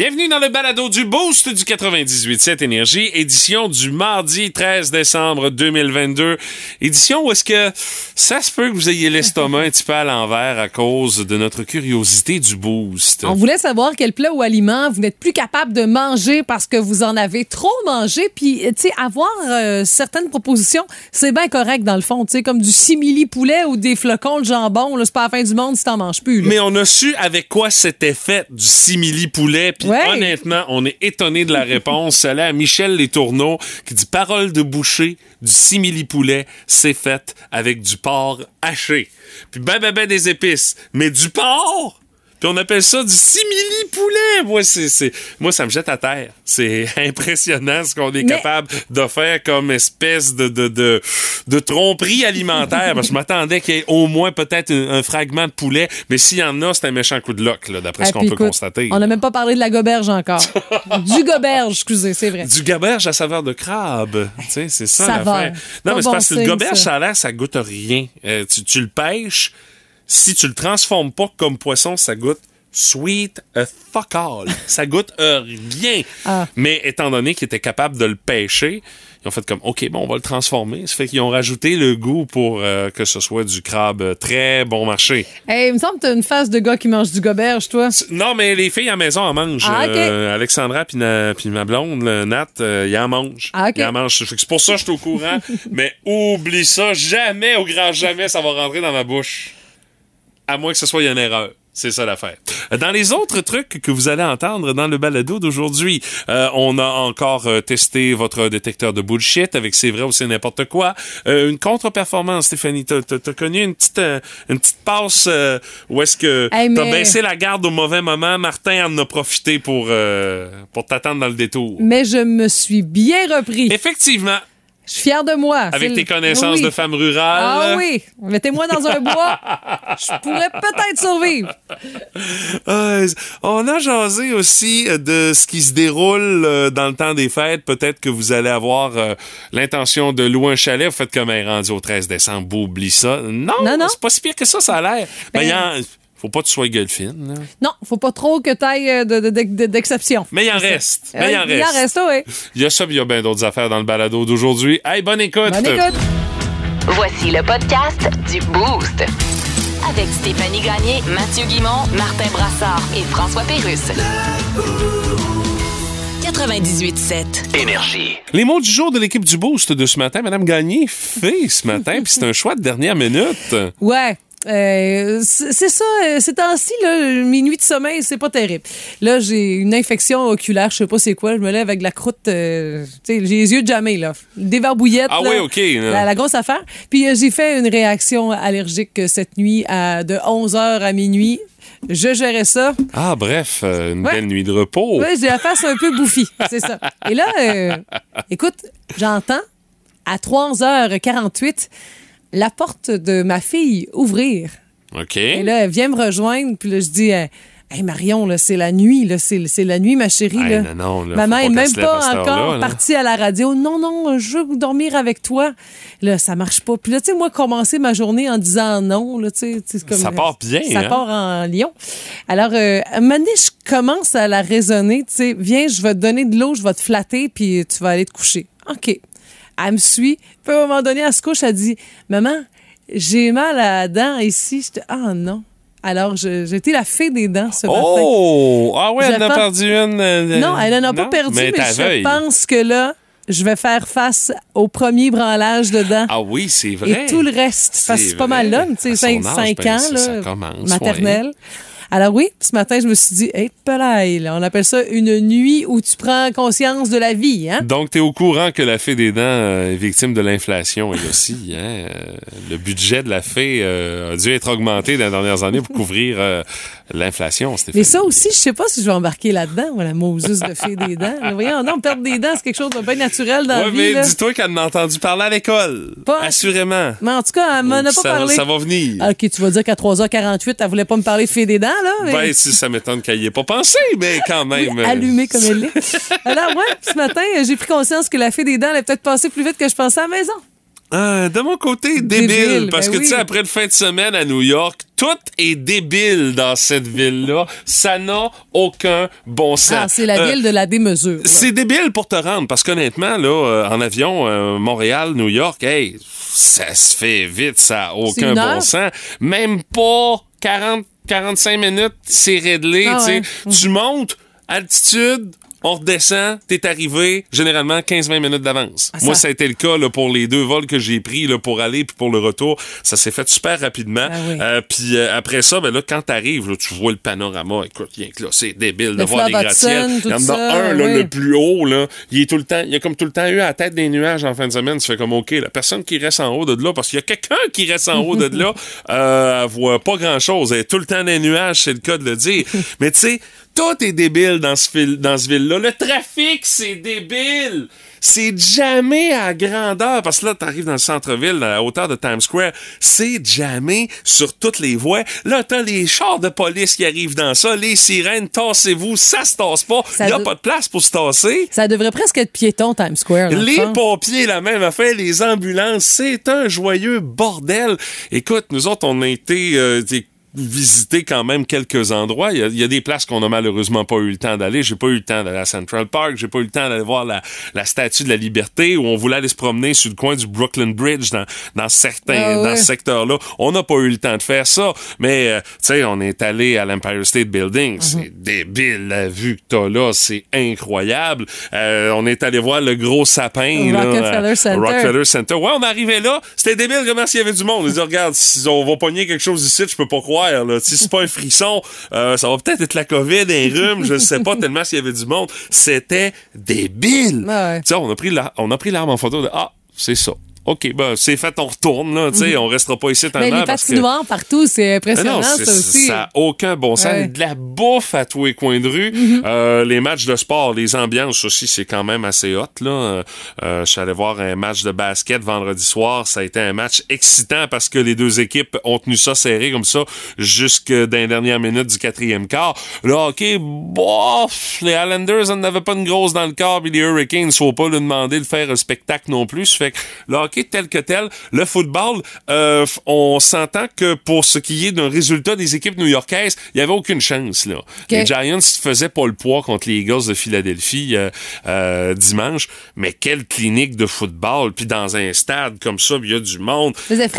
Bienvenue dans le balado du Boost du 98.7 Énergie, édition du mardi 13 décembre 2022. Édition où est-ce que ça se peut que vous ayez l'estomac un petit peu à l'envers à cause de notre curiosité du Boost. On voulait savoir quel plat ou aliment vous n'êtes plus capable de manger parce que vous en avez trop mangé. Puis, tu sais, avoir euh, certaines propositions, c'est bien correct dans le fond. Tu sais, comme du simili poulet ou des flocons de jambon, c'est pas la fin du monde si t'en manges plus. là. Mais on a su avec quoi c'était fait du simili poulet. Puis Honnêtement, on est étonné de la réponse. Celle à Michel Les Tourneaux qui dit parole de boucher, du simili poulet, c'est fait avec du porc haché. Puis ben ben ben des épices. Mais du porc! Puis on appelle ça du simili poulet. Moi, c'est, c'est- moi, ça me jette à terre. C'est impressionnant ce qu'on est Mais- capable de faire comme espèce de, de, de, de tromperie alimentaire. Parce que je m'attendais qu'il y ait au moins peut-être un, un fragment de poulet. Mais s'il y en a, c'est un méchant coup de loc, là, d'après ce Ah, qu'on peut écoute, constater. On n'a même pas parlé de la goberge encore. du goberge, excusez, c'est vrai. Du goberge à saveur de crabe. Tu sais, c'est ça Saveur. l'affaire. Pas Non, mais c'est bon parce que le goberge, ça. ça a l'air, ça goûte rien. Euh, tu, tu le pêches, si tu le transformes pas comme poisson, ça goûte sweet a fuck all. ça goûte euh, rien. Ah. Mais étant donné qu'ils étaient capables de le pêcher, ils ont fait comme, OK, bon, on va le transformer. Ça fait qu'ils ont rajouté le goût pour euh, que ce soit du crabe très bon marché. Hey, il me semble que t'as une face de gars qui mange du goberge, toi. Non, mais les filles à la maison en mangent. Ah. Euh, Alexandra puis ma blonde, le Nat, euh, ils en mangent. Ah, ok. Ils en mangent. C'est pour ça que je suis au courant. mais oublie ça, jamais, au grand jamais, ça va rentrer dans ma bouche. À moins que ce soit une erreur. C'est ça l'affaire. Dans les autres trucs que vous allez entendre dans le balado d'aujourd'hui, euh, on a encore euh, testé votre détecteur de bullshit avec c'est vrai ou c'est n'importe quoi. Euh, une contre-performance, Stéphanie. T'as, t'as connu une petite, une petite passe où est-ce que Hey, t'as mais- baissé la garde au mauvais moment. Martin en a profité pour, pour t'attendre dans le détour. Mais je me suis bien repris. Effectivement, Je suis fière de moi. avec tes connaissances Oui. de femme rurale. Ah oui, mettez-moi dans un bois. Je pourrais peut-être survivre. Euh, on a jasé aussi de ce qui se déroule euh, dans le temps des fêtes. Peut-être que vous allez avoir euh, l'intention de louer un chalet. Vous faites comme un rendu au 13 décembre. Oublie ça. Non, Non, non. c'est pas si pire que ça, ça a l'air. Ben- Mais il y en- faut pas que tu sois gueule fine. là. Non, faut pas trop que t'ailles de, de, de- d'exception. Mais il en reste. Mais il en Euh, Il en reste. reste, oui. Il y a ça, puis il y a bien d'autres affaires dans le balado d'aujourd'hui. Hey, bonne écoute. Bonne écoute. Voici le podcast du Boost. Avec Stéphanie Gagné, Mathieu Guimont, Martin Brassard et François Pérusse. 98.7. Énergie. Les mots du jour de l'équipe du Boost de ce matin, Madame Gagné fait ce matin, puis c'est un choix de dernière minute. Ouais. Euh, c'est ça, euh, ces temps-ci, là, mes nuits de sommeil, c'est pas terrible. Là, j'ai une infection oculaire, je sais pas c'est quoi, je me lève avec de la croûte, euh, j'ai les yeux jamais, là. Des barbouillettes, Ah là, oui, OK. La, la grosse affaire. Puis euh, j'ai fait une réaction allergique cette nuit à, de 11h à minuit. Je gérais ça. Ah, bref, une Ouais. belle nuit de repos. Ouais, j'ai la face un peu bouffie, c'est ça. Et là, écoute, j'entends à 3h48 la porte de ma fille ouvrir. OK. Et là, elle vient me rejoindre, puis là, je dis, euh, hey Marion, là, c'est la nuit, là, c'est, c'est la nuit, ma chérie. Hey, là. non, non, là, Maman est même pas encore là. partie à la radio. Non, non, je veux dormir avec toi. Là, ça marche pas. Puis là, tu sais, moi, commencer ma journée en disant non, là, tu sais, comme. Ça part bien, Ça hein? part en lion. Alors, euh, à un moment donné, je commence à la raisonner, tu sais, viens, je vais te donner de l'eau, je vais te flatter, puis tu vas aller te coucher. OK. Elle me suit. Puis à un moment donné, elle se couche, elle dit, maman, j'ai mal à la dent ici. J'étais, ah non. Alors, je- j'étais la fée des dents ce matin. Oh! Ah ouais, Je elle en a perdu une. euh, Non, elle n'en a pas perdu, mais, je pense que là, je vais faire face au premier branlage de dents. Ah oui, c'est vrai. Et tout le reste, parce que C'est pas mal là, tu sais, À 5, son âge, ben, ans, là, ça commence, maternelle. Alors oui, ce matin, je me suis dit, hey, pelaille, on appelle ça une nuit où tu prends conscience de la vie, hein? Donc, tu es au courant que la fée des dents euh, est victime de l'inflation, elle aussi. Hein? Euh, le budget de la fée euh, a dû être augmenté dans les dernières années pour couvrir euh, l'inflation. Mais ça aussi, je sais pas si je vais embarquer là-dedans, moi, la Moses de fée des dents. Là, voyons, non, perdre des dents, c'est quelque chose de bien naturel dans Ouais, la vie. mais là. dis-toi qu'elle en a entendu parler à l'école. Pas- Assurément. Mais en tout cas, elle m'en a pas ça, parlé. ça va venir. OK, tu vas dire qu'à 3h48, elle voulait pas me parler de fée des dents, là? mais- Ben, si ça m'étonne qu'elle y ait pas pensé, mais quand même. euh, allumée comme elle l'est. Alors, ouais, ce matin, j'ai pris conscience que la fée des dents allait peut-être passer plus vite que je pensais à la maison. Euh, de mon côté, débile. Débile, parce ben que, oui. tu sais, après une fin de semaine à New York, tout est débile dans cette ville-là. Ça n'a aucun bon sens. Ah, c'est la Euh, ville de la démesure. là. C'est débile pour te rendre, parce qu'honnêtement, là, euh, en avion, euh, Montréal, New York, hey, ça se fait vite, ça n'a aucun bon sens. Même pas 40, 45 minutes, c'est réglé, Ah tu sais. ouais. Tu montes, altitude, on redescend, t'es arrivé, généralement 15-20 minutes d'avance. Ah, Moi, ça- a été le cas là, pour les deux vols que j'ai pris là, pour aller puis pour le retour. Ça s'est fait super rapidement. Ah oui. Euh, puis euh, après ça, ben là, quand t'arrives, là, tu vois le panorama. Écoute, rien que là, c'est débile de voir les gratte-ciels. Il y en a un, là, oui. le plus haut, là, il est tout le temps, il y a comme tout le temps eu à la tête des nuages en fin de semaine. Tu fais comme, OK, la personne qui reste en haut de là, parce qu'il y a quelqu'un qui reste en haut de là, euh, elle voit pas grand chose. Elle est tout le temps dans les nuages, c'est le cas de le dire. Mais tu sais, tout est débile dans ce fil, dans ce ville-là. Le trafic, c'est débile. C'est jamais à grandeur, parce que là, t'arrives dans le centre-ville, à la hauteur de Times Square, c'est jamais sur toutes les voies. Là, t'as les chars de police qui arrivent dans ça, les sirènes, tassez-vous, ça se tasse pas. Il y a pas de place pour se tasser. Ça devrait presque être piéton, Times Square. Les fond. pompiers, la même affaire, les ambulances, c'est un joyeux bordel. Écoute, nous autres, on a été euh, des- visiter quand même quelques endroits. Il y a, il y a des places qu'on a malheureusement pas eu le temps d'aller. J'ai pas eu le temps d'aller à Central Park. J'ai pas eu le temps d'aller voir la, la Statue de la Liberté où on voulait aller se promener sur le coin du Brooklyn Bridge dans, dans certains Ah ouais. dans ce secteur-là. On n'a pas eu le temps de faire ça. Mais, euh, tu sais, on est allé à l'Empire State Building. Mhm. C'est débile la vue que t'as là. C'est incroyable. Euh, on est allé voir le gros sapin. là, Rockefeller à Center. Rockefeller Center. Ouais, on arrivait là. C'était débile comment s'il y avait du monde. On dit, regarde, si on va pogner quelque chose ici, je peux pas croire. Là. Si c'est pas un frisson, euh, ça va peut-être être la COVID, un rhume, je sais pas tellement s'il y avait du monde. C'était débile. Ouais. Tu sais, on a pris la- on a pris l'arme en photo de ah, c'est ça. OK, ben c'est fait, on retourne là, tu sais, on restera pas ici tant Mais les parce que patinoires partout, c'est mais impressionnant, non, ça aussi. ça a aucun bon sens. Ouais. De la bouffe à tous les coins de rue. Mm-hmm. Euh, les matchs de sport, les ambiances aussi, c'est quand même assez hot. Là. Euh, euh, je suis allé voir un match de basket vendredi soir. Ça a été un match excitant parce que les deux équipes ont tenu ça serré comme ça jusque dans les dernières minutes du quatrième quart. Là, OK, bof, les Islanders en avaient pas une grosse dans le quart, puis les Hurricanes, faut pas leur demander de faire un spectacle non plus. Fait que le hockey tel que tel, le football, euh, on s'entend que pour ce qui est d'un résultat des équipes new-yorkaises, il y avait aucune chance. Là. Les Giants faisaient pas le poids contre les Eagles de Philadelphie euh, euh, dimanche, mais quelle clinique de football, puis dans un stade comme ça, il y a du monde.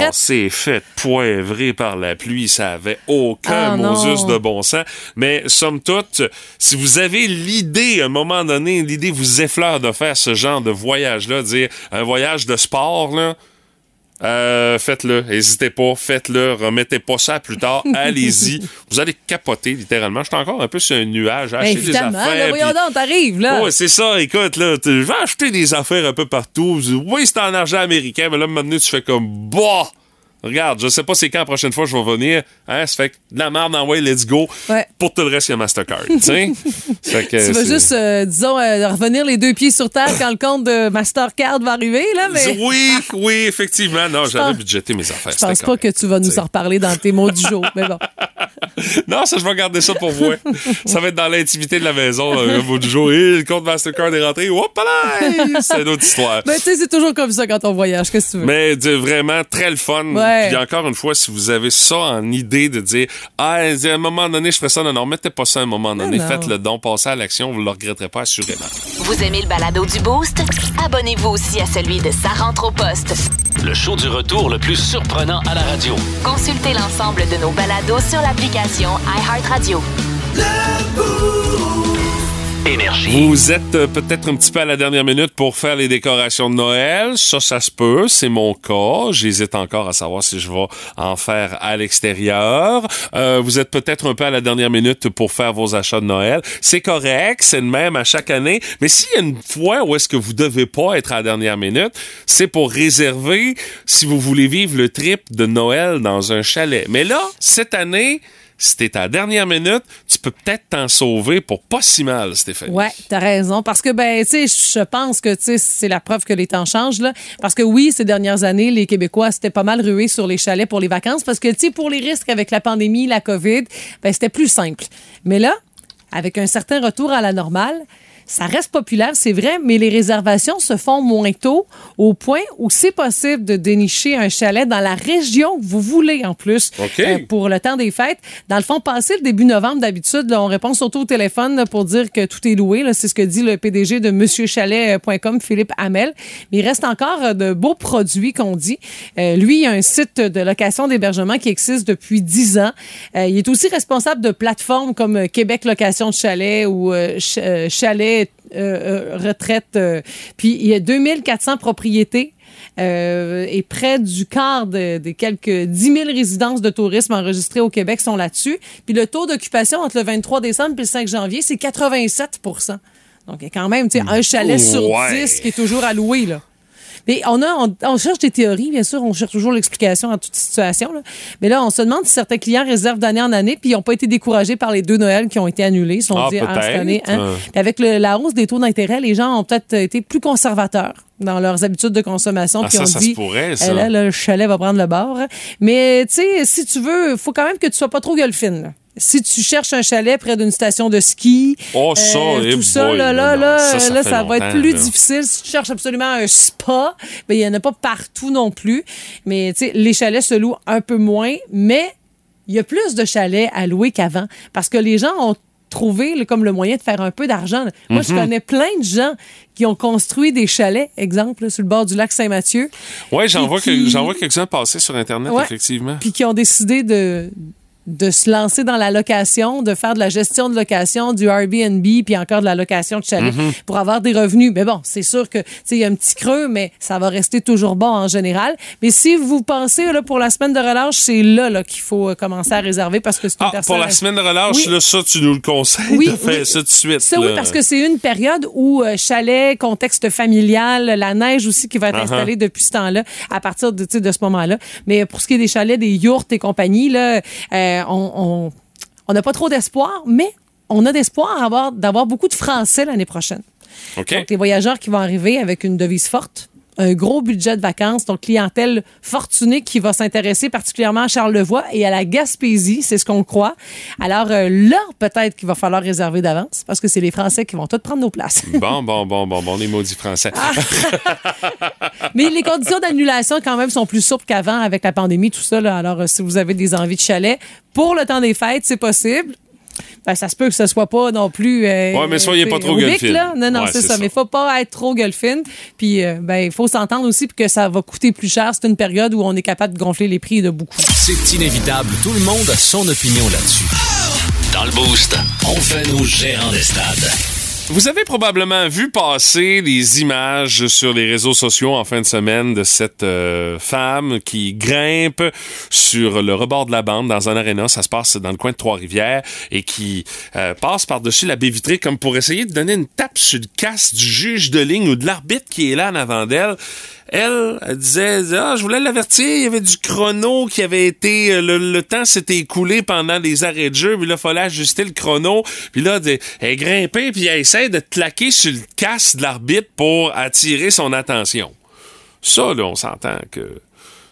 On s'est fait poivrer par la pluie, ça avait aucun Ah, non. De bon sens. Mais somme toute, si vous avez l'idée, à un moment donné, l'idée vous effleure de faire ce genre de voyage-là, dire un voyage de sport, là, euh, faites-le, n'hésitez pas, faites-le, remettez pas ça à plus tard, allez-y. Vous allez capoter, littéralement. Je suis encore un peu sur un nuage, Ben, acheter des évidemment, là, affaires. voyons puis- donc, t'arrives, là. Ouais, c'est ça, écoute, là, je vais acheter des affaires un peu partout. Oui, c'est en argent américain, mais là, maintenant, tu fais comme, bah! Regarde, je sais pas c'est quand la prochaine fois je vais venir. Hein, ça fait que de la merde en way, let's go. Ouais. Pour tout le reste, il y a Mastercard. fait que Tu vas juste, euh, disons, euh, revenir les deux pieds sur terre quand le compte de Mastercard va arriver, là, mais Oui, oui, effectivement. Non, j'avais budgété mes affaires. je pense pas que tu vas nous en reparler dans tes mots du jour. Mais bon. Non, ça, je vais garder ça pour vous. hein. ça va être dans l'intimité de la maison, là, le mot du jour. Et le compte Mastercard est rentré. Hop là! C'est une autre histoire. Ben, tu sais, c'est toujours comme ça quand on voyage. Qu'est-ce que tu veux? Mais de- vraiment très le fun. Ouais. Puis encore une fois, si vous avez ça en idée de dire Ah, à un moment donné, je ferai ça, non, non, mettez pas ça à un moment donné, non. faites le don, passez à l'action, vous ne le regretterez pas assurément. Vous aimez le balado du Boost? Abonnez-vous aussi à celui de Sa rentre au poste. Le show du retour le plus surprenant à la radio. Consultez l'ensemble de nos balados sur l'application iHeartRadio. Énergie. Vous êtes euh, peut-être un petit peu à la dernière minute pour faire les décorations de Noël. Ça, ça se peut. C'est mon cas. J'hésite encore à savoir si je vais en faire à l'extérieur. Euh, vous êtes peut-être un peu à la dernière minute pour faire vos achats de Noël. C'est correct. C'est le même à chaque année. Mais s'il y a une fois où est-ce que vous devez pas être à la dernière minute, c'est pour réserver si vous voulez vivre le trip de Noël dans un chalet. Mais là, cette année, si t'es à la dernière minute, tu peux peut-être t'en sauver pour pas si mal, Stéphanie. Ouais, t'as raison. Parce que, ben, tu sais, je pense que, tu sais, c'est la preuve que les temps changent, là. Parce que oui, ces dernières années, les Québécois s'étaient pas mal rués sur les chalets pour les vacances parce que, tu sais, pour les risques avec la pandémie, la COVID, ben, c'était plus simple. Mais là, avec un certain retour à la normale, ça reste populaire, c'est vrai, mais les réservations se font moins tôt, au point où c'est possible de dénicher un chalet dans la région que vous voulez en plus euh, pour le temps des fêtes. Dans le fond, passé le début novembre, d'habitude, on répond surtout au téléphone là, pour dire que tout est loué. C'est ce que dit le PDG de monsieurchalet.com, Philippe Hamel. Mais il reste encore euh, de beaux produits qu'on dit. Euh, lui, il y a un site de location d'hébergement qui existe depuis 10 ans. Euh, il est aussi responsable de plateformes comme Québec Location de Chalet ou Ch- Chalet euh, euh, Retraite. euh. puis il y a 2400 propriétés. Euh, et près du quart de- des quelques 10 000 résidences de tourisme enregistrées au Québec sont là-dessus. Puis le taux d'occupation entre le 23 décembre et le 5 janvier, c'est 87% Donc, il y a quand même un chalet sur Ouais. 10 qui est toujours alloué. Là. Mais on, a, on, on cherche des théories, bien sûr, on cherche toujours l'explication à toute situation. là. Mais là, on se demande si certains clients réservent d'année en année, puis ils n'ont pas été découragés par les deux Noëls qui ont été annulés. Ils sont Ah, dit, ah, cette année, hein. Avec le- la hausse des taux d'intérêt, les gens ont peut-être été plus conservateurs dans leurs habitudes de consommation. Ah, puis ça, on ça dit, se pourrait, ça. eh là, le chalet va prendre le bord. Mais, tu sais, si tu veux, faut quand même que tu sois pas trop gueulefine. là. Si tu cherches un chalet près d'une station de ski, Oh, ça, eh tout ça, là, là, non, là, ça, ça là, ça va être plus là. difficile. Si tu cherches absolument un spa, ben, il y en a pas partout non plus. Mais, tu sais, les chalets se louent un peu moins, mais il y a plus de chalets à louer qu'avant parce que les gens ont trouvé comme le moyen de faire un peu d'argent. Moi, Mhm. je connais plein de gens qui ont construit des chalets, exemple, là, sur le bord du lac Saint-Mathieu. Ouais, j'en vois, qui- que, vois quelques-uns passer sur Internet, Ouais. effectivement. puis qui ont décidé de de se lancer dans la location, de faire de la gestion de location, du Airbnb, puis encore de la location de chalet Mm-hmm. pour avoir des revenus. Mais bon, c'est sûr que il y a un petit creux, mais ça va rester toujours bon en général. Mais si vous pensez là pour la semaine de relâche, c'est là, là qu'il faut euh, commencer à réserver parce que c'est une Ah, personne. pour la semaine de relâche, Oui. là, ça, tu nous le conseilles Oui, de faire oui. ça tout de suite. Ça, oui, parce que c'est une période où euh, chalet, contexte familial, la neige aussi qui va être Uh-huh. installée depuis ce temps-là, à partir de, de ce moment-là. Mais pour ce qui est des chalets, des yourtes et compagnie, là, euh, on n'a pas trop d'espoir, mais on a d'espoir d'avoir beaucoup de Français l'année prochaine. OK. Donc, les voyageurs qui vont arriver avec une devise forte, un gros budget de vacances, donc clientèle fortunée qui va s'intéresser particulièrement à Charlevoix et à la Gaspésie, c'est ce qu'on croit. Alors euh, là, peut-être qu'il va falloir réserver d'avance parce que c'est les Français qui vont tous prendre nos places. Bon, bon, bon, bon, bon, les maudits français. Ah. Mais les conditions d'annulation quand même sont plus souples qu'avant avec la pandémie, tout ça. là. Alors, euh, si vous avez des envies de chalet pour le temps des fêtes, c'est possible. Ben, ça se peut que ce soit pas non plus. euh, Ouais, mais soyez pas trop là. Non, non, Ouais, c'est ça. ça. Mais faut pas être trop gueulefine. Puis, euh, ben, il faut s'entendre aussi que ça va coûter plus cher. C'est une période où on est capable de gonfler les prix de beaucoup. C'est inévitable, tout le monde a son opinion là-dessus. Dans le boost, on fait nos gérants des stades. Vous avez probablement vu passer des images sur les réseaux sociaux en fin de semaine de cette euh, femme qui grimpe sur le rebord de la bande dans un aréna. Ça se passe dans le coin de Trois-Rivières et qui euh, passe par-dessus la baie vitrée comme pour essayer de donner une tape sur le casse du juge de ligne ou de l'arbitre qui est là en avant d'elle. Elle, elle disait, ah, je voulais l'avertir, il y avait du chrono qui avait été, euh, le, le temps s'était écoulé pendant les arrêts de jeu, puis là, il fallait ajuster le chrono, puis là, elle grimpée, puis elle essaie de claquer sur le casse de l'arbitre pour attirer son attention. Ça, là, on s'entend que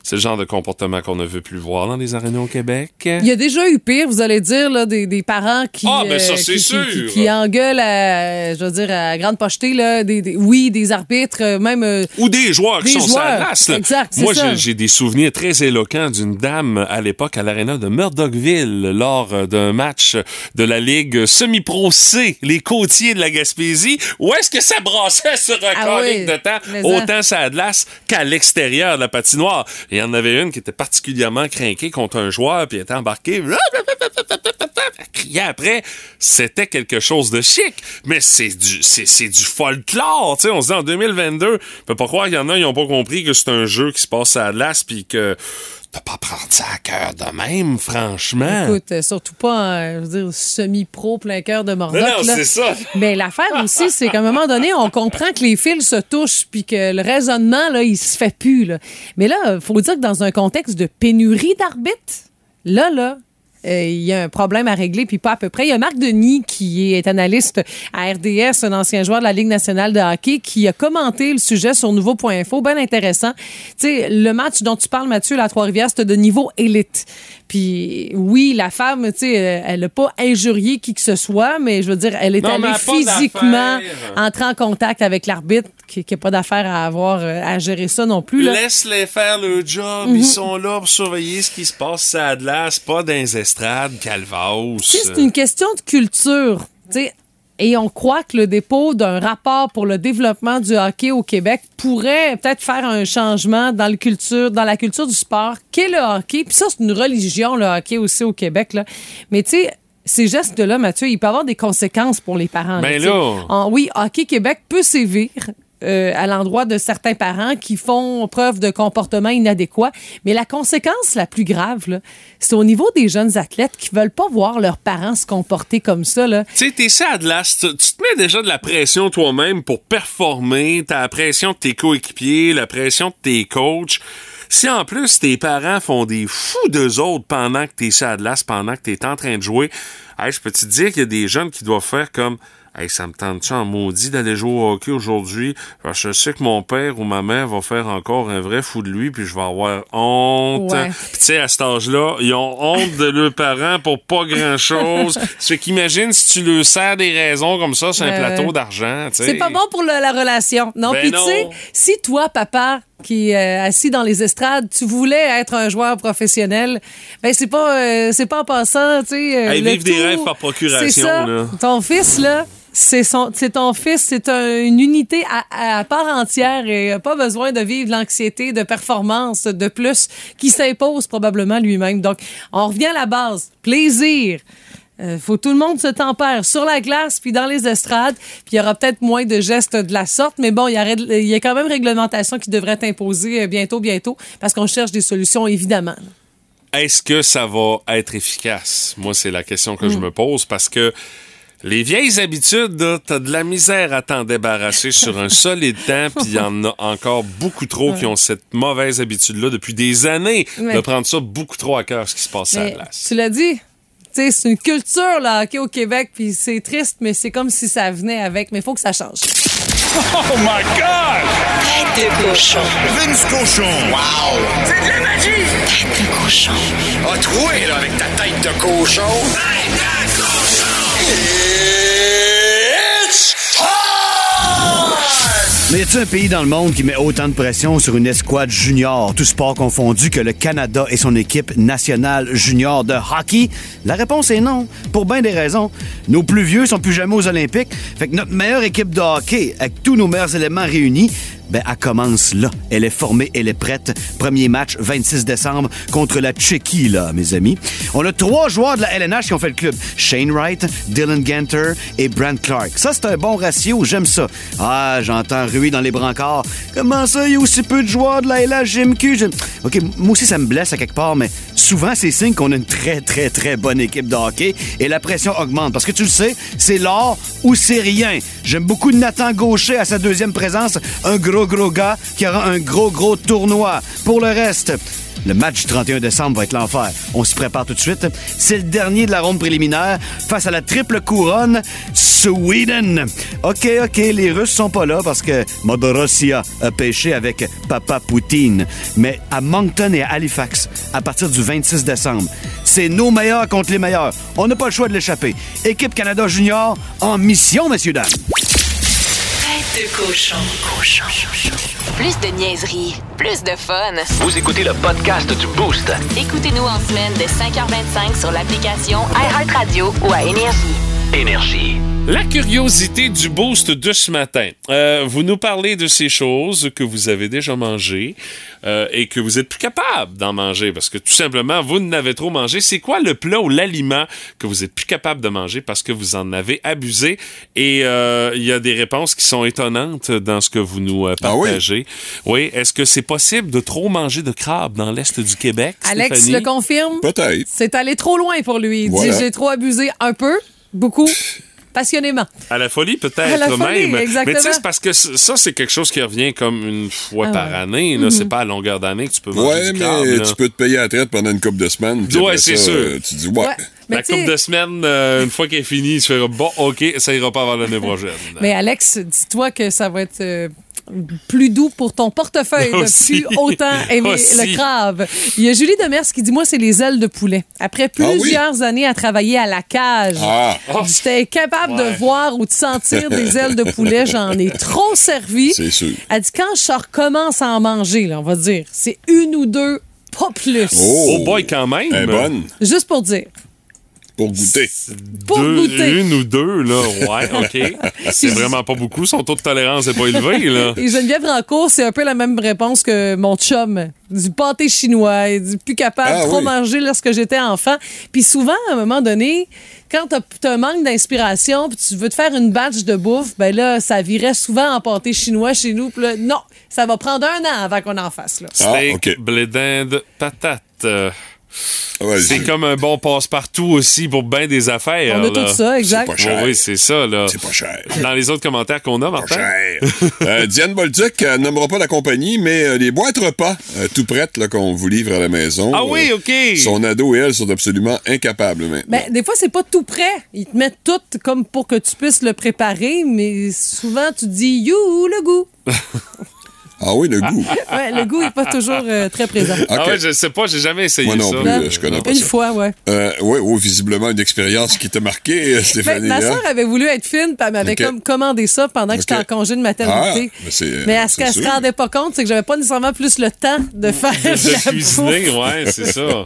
c'est le genre de comportement qu'on ne veut plus voir dans les arénas au Québec. Il y a déjà eu pire, vous allez dire, là, des, des parents qui, Ah, ben ça, c'est qui, sûr. qui, qui- qui engueulent, à, je veux dire, à grande pochetée, là, des, des- oui, des arbitres, euh, même... euh, Ou des joueurs qui sont la joueurs. là. Exact, Moi, j'ai- des souvenirs très éloquents d'une dame à l'époque à l'aréna de Murdochville lors euh, d'un match de la Ligue semi-pro C, les côtiers de la Gaspésie. Où est-ce que ça brassait sur un Ah oui, de temps? Autant ça a de glace qu'à l'extérieur de la patinoire. Et il y en avait une qui était particulièrement craquée contre un joueur, puis elle était embarquée. Elle criait après, c'était quelque chose de chic, mais c'est du c'est, du folklore, tu sais, on se dit en 2022, on peut pas croire qu'il y en a ils ont pas compris que c'est un jeu qui se passe à glace puis que t'as pas prendre ça à cœur de même, franchement. Écoute, euh, surtout pas, euh, je veux dire, semi-pro, plein cœur de Mordoc. Mais non, là. c'est ça. Mais l'affaire aussi, c'est qu'à un moment donné, on comprend que les fils se touchent puis que le raisonnement, là, il se fait plus. Là. Mais là, faut dire que dans un contexte de pénurie d'arbitres, là, là, euh, il y a un problème à régler, puis pas à peu près. Il y a Marc Denis, qui est analyste à RDS, un ancien joueur de la Ligue nationale de hockey, qui a commenté le sujet sur Nouveau.info. Bien intéressant. Tu sais, le match dont tu parles, Mathieu, la Trois-Rivières, c'était de niveau élite. Puis oui, la femme, tu sais, euh, elle n'a pas injurié qui que ce soit, mais je veux dire, elle est Non, allée physiquement entrer en contact avec l'arbitre, qui n'a pas d'affaire à avoir euh, à gérer ça non plus. Laisse-les faire le job. Mhm. Ils sont là pour surveiller ce qui se passe à. C'est pas dans c'est une question de culture. tu sais. Et on croit que le dépôt d'un rapport pour le développement du hockey au Québec pourrait peut-être faire un changement dans, le culture, dans la culture du sport qu'est le hockey. Puis ça, c'est une religion, le hockey aussi au Québec. Là. Mais tu sais, ces gestes-là, Mathieu, ils peuvent avoir des conséquences pour les parents. Ben là. En- oui, Hockey Québec peut sévir. Euh, à l'endroit de certains parents qui font preuve de comportement inadéquat. Mais la conséquence la plus grave, là, c'est au niveau des jeunes athlètes qui veulent pas voir leurs parents se comporter comme ça. Là. Tu sais, t'es de l'as, tu te mets déjà de la pression toi-même pour performer, t'as la pression de tes coéquipiers, la pression de tes coachs. Si en plus tes parents font des fous d'eux autres pendant que t'es de l'as, pendant que t'es en train de jouer, je peux te dire qu'il y a des jeunes qui doivent faire comme Hey, ça me tente-tu en maudit d'aller jouer au hockey aujourd'hui? Parce que je sais que mon père ou ma mère va faire encore un vrai fou de lui, puis je vais avoir honte. Ouais. Puis tu sais, à cet âge-là, ils ont honte de leurs parents pour pas grand-chose. C'est qu'imagine si tu leur sers des raisons comme ça sur un plateau d'argent. C'est pas bon pour le- la relation. Non, Ben puis tu sais, si toi, papa, qui est euh, assis dans les estrades, tu voulais être un joueur professionnel, ben c'est pas euh, c'est pas en passant, tu sais. euh, Hey, le vivre des tout. rêves par procuration, ça. là. Ton fils là. C'est son, c'est ton fils, c'est un- une unité à, à part entière et pas besoin de vivre l'anxiété de performance de plus qui s'impose probablement lui-même. Donc, on revient à la base, plaisir. Euh, faut tout le monde se tempère sur la glace puis dans les estrades. Puis il y aura peut-être moins de gestes de la sorte, mais bon, il y, a, y quand même réglementation qui devrait être imposée euh, bientôt, bientôt, parce qu'on cherche des solutions évidemment. Est-ce que ça va être efficace? Moi, c'est la question que je Mm. me pose parce que les vieilles habitudes, t'as de la misère à t'en débarrasser sur un solide temps, puis il y en a encore beaucoup trop qui ont cette mauvaise habitude-là depuis des années de prendre ça beaucoup trop à cœur, ce qui se passe à la place. tu l'as dit. Tu sais, c'est une culture, là, hockey au Québec, puis c'est triste, mais c'est comme si ça venait avec, mais il faut que ça change. Oh my God! Tête de cochon. Vince Cochon. Wow! C'est de la magie! Tête de cochon. A troué, là, avec ta tête de cochon. Tête de cochon! It's time! Mais y a-t-il un pays dans le monde qui met autant de pression sur une escouade junior, tout sport confondu, que le Canada et son équipe nationale junior de hockey? La réponse est non, pour bien des raisons. Nos plus vieux sont plus jamais aux Olympiques, fait que notre meilleure équipe de hockey, avec tous nos meilleurs éléments réunis, ben, elle commence là. Elle est formée, elle est prête. Premier match, 26 décembre, contre la Tchéquie, là, mes amis. On a trois joueurs de la LNH qui ont fait le club. Shane Wright, Dylan Ganter et Brent Clark. Ça, c'est un bon ratio, j'aime ça. Ah, j'entends ruer dans les brancards. Comment ça, il y a aussi peu de joueurs de la LHJMQ? Je- OK, moi aussi, ça me blesse à quelque part, mais souvent, c'est signe qu'on a une très, très, très bonne équipe de hockey et la pression augmente. Parce que tu le sais, c'est l'or ou c'est rien. J'aime beaucoup Nathan Gaucher à sa deuxième présence, un gros, gros gars qui aura un gros, gros tournoi. Pour le reste, le match du 31 décembre va être l'enfer. On se prépare tout de suite. C'est le dernier de la ronde préliminaire face à la triple couronne Sweden. OK, OK, les Russes sont pas là parce que Modorossia a pêché avec Papa Poutine. Mais à Moncton et à Halifax, à partir du 26 décembre, c'est nos meilleurs contre les meilleurs. On n'a pas le choix de l'échapper. Équipe Canada Junior en mission, messieurs, dames. De cochon. Cochon. Plus de niaiserie, plus de fun. Vous écoutez le podcast du Boost. Écoutez-nous en semaine de 5h25 sur l'application iHeartRadio ou à Énergie. Énergie. La curiosité du boost de ce matin. Euh, vous nous parlez de ces choses que vous avez déjà mangées euh, et que vous êtes plus capable d'en manger parce que tout simplement, vous n'avez trop mangé. C'est quoi le plat ou l'aliment que vous êtes plus capable de manger parce que vous en avez abusé? Et euh, il y a des réponses qui sont étonnantes dans ce que vous nous euh, Ah oui? partagez. oui. Est-ce que c'est possible de trop manger de crabe dans l'Est du Québec? Alex Stéphanie? le confirme. Peut-être. C'est allé trop loin pour lui. Il Voilà. dit j'ai trop abusé un peu, beaucoup, passionnément. À la folie, peut-être folie, même. exactement. Mais tu sais, c'est parce que ça, c'est quelque chose qui revient comme une fois Ah par ouais. année. Là. C'est pas à longueur d'année que tu peux manger Ouais, du mais tu peux te payer à la traite pendant une couple de semaines. Ouais, c'est sûr. euh, Tu dis, ouais. Ouais. Mais La couple de semaines, euh, une fois qu'elle est finie, tu fais bon, OK, ça ira pas avant l'année prochaine. Mais Alex, dis-toi que ça va être euh, plus doux pour ton portefeuille de Aussi. plus autant aimer Aussi. le crabe. Il y a Julie Demers qui dit Moi, c'est les ailes de poulet. Après Ah oui? plusieurs années à travailler à la cage, Ah. j'étais capable Ouais. de voir ou de sentir des ailes de poulet. J'en ai trop servi. C'est sûr. Elle dit Quand je recommence à en manger, là, on va dire, c'est une ou deux, pas plus. Oh boy, quand même. Elle est bonne Juste pour dire. Pour goûter. Pour Deux- goûter. Une ou deux, là. Ouais, OK. C'est vraiment pas beaucoup. Son taux de tolérance n'est pas élevé, là. Et Geneviève Rancourt, c'est un peu la même réponse que mon chum. Du pâté chinois, il dit plus capable Ah de trop oui. manger lorsque j'étais enfant. Puis souvent, à un moment donné, quand t'as t'as un manque d'inspiration, puis tu veux te faire une batch de bouffe, ben là, ça virait souvent en pâté chinois chez nous. Puis là, non, ça va prendre un an avant qu'on en fasse. Là. Ah, Steak, OK. blé d'Inde, patate. Euh, Ouais, c'est comme un bon passe-partout aussi pour bien des affaires. On a là. tout ça, exact. pas cher. Oui, c'est ça, là. C'est pas cher. Dans les autres commentaires qu'on a, Pas Martin. cher. Euh, Diane Bolduc euh, nommera pas la compagnie, mais euh, les boîtes repas, euh, tout prêtes là, qu'on vous livre à la maison. Ah oui, OK. Son ado et elle sont absolument incapables maintenant. Ben, des fois, c'est pas tout prêt. Ils te mettent tout comme pour que tu puisses le préparer, mais souvent, tu te dis, you, le goût. Ah oui, le goût. Ouais, le goût est pas toujours euh, très présent. Ah OK. ouais, je sais pas, j'ai jamais essayé Moi non ça. plus, euh, je connais pas Une ça. fois, ouais. Euh, oui, oui, visiblement une expérience qui t'a marqué, Ben, Stéphanie. ma hein? soeur avait voulu être fine, puis elle m'avait comme commandé ça pendant que j'étais en congé de maternité. Ah, mais c'est- mais à ce qu'elle se sûr. rendait pas compte, c'est que j'avais pas nécessairement plus le temps de faire De la cuisiner, ouais, c'est ça.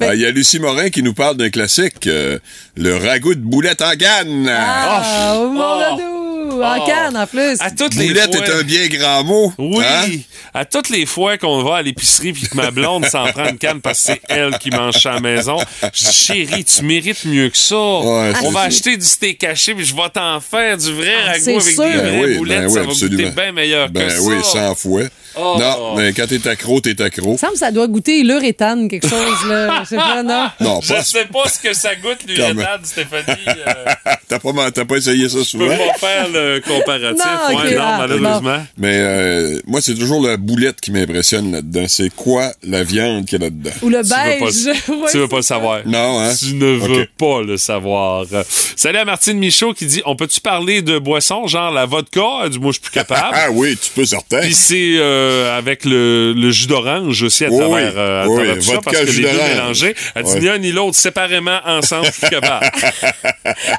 Ah, Il y a Lucie Morin qui nous parle d'un classique, euh, le ragoût de boulette en canne. Ah, oh, mon Oh. En Oh. canne en plus. À toutes les Boulette fois. est un bien grand mot. Oui, hein? à toutes les fois qu'on va à l'épicerie puis que ma blonde s'en prend une canne parce que c'est elle qui mange ça à la maison, je dis chérie, tu mérites mieux que ça. Ouais, On va acheter du steak haché puis je vais t'en faire du vrai Ah, ragoût avec sûr. des Ben vraies oui, boulettes, ben ça oui, va absolument. goûter bien meilleur Ben que oui, ça. sans fouet. Oh. Non, mais quand t'es accro, t'es accro. Il me semble que ça doit goûter l'uréthane, quelque chose, là. Je sais pas, non? Non, Je pas. sais pas ce que ça goûte l'urétane, Stéphanie. euh, T'as pas, t'as pas essayé ça je peux souvent? pas faire le comparatif. Non, ouais, non, ah, malheureusement. Mais euh, moi, c'est toujours la boulette qui m'impressionne là-dedans. C'est quoi la viande qu'il y a là-dedans? Ou le Tu veux pas, beige. Ouais, tu veux pas le savoir. Non, hein? Tu ne veux pas le savoir. Salut à Martine Michaud qui dit On peut-tu parler de boisson, genre la vodka? Elle dit Moi, je suis plus capable. Ah oui, tu peux certain. Puis c'est euh, avec le, le jus d'orange aussi à Oui, travers, euh, à oui, travers tout ça, vodka, parce que jus les deux d'orange. mélangés. Elle dit ni un ni l'autre séparément, ensemble, je suis plus capable.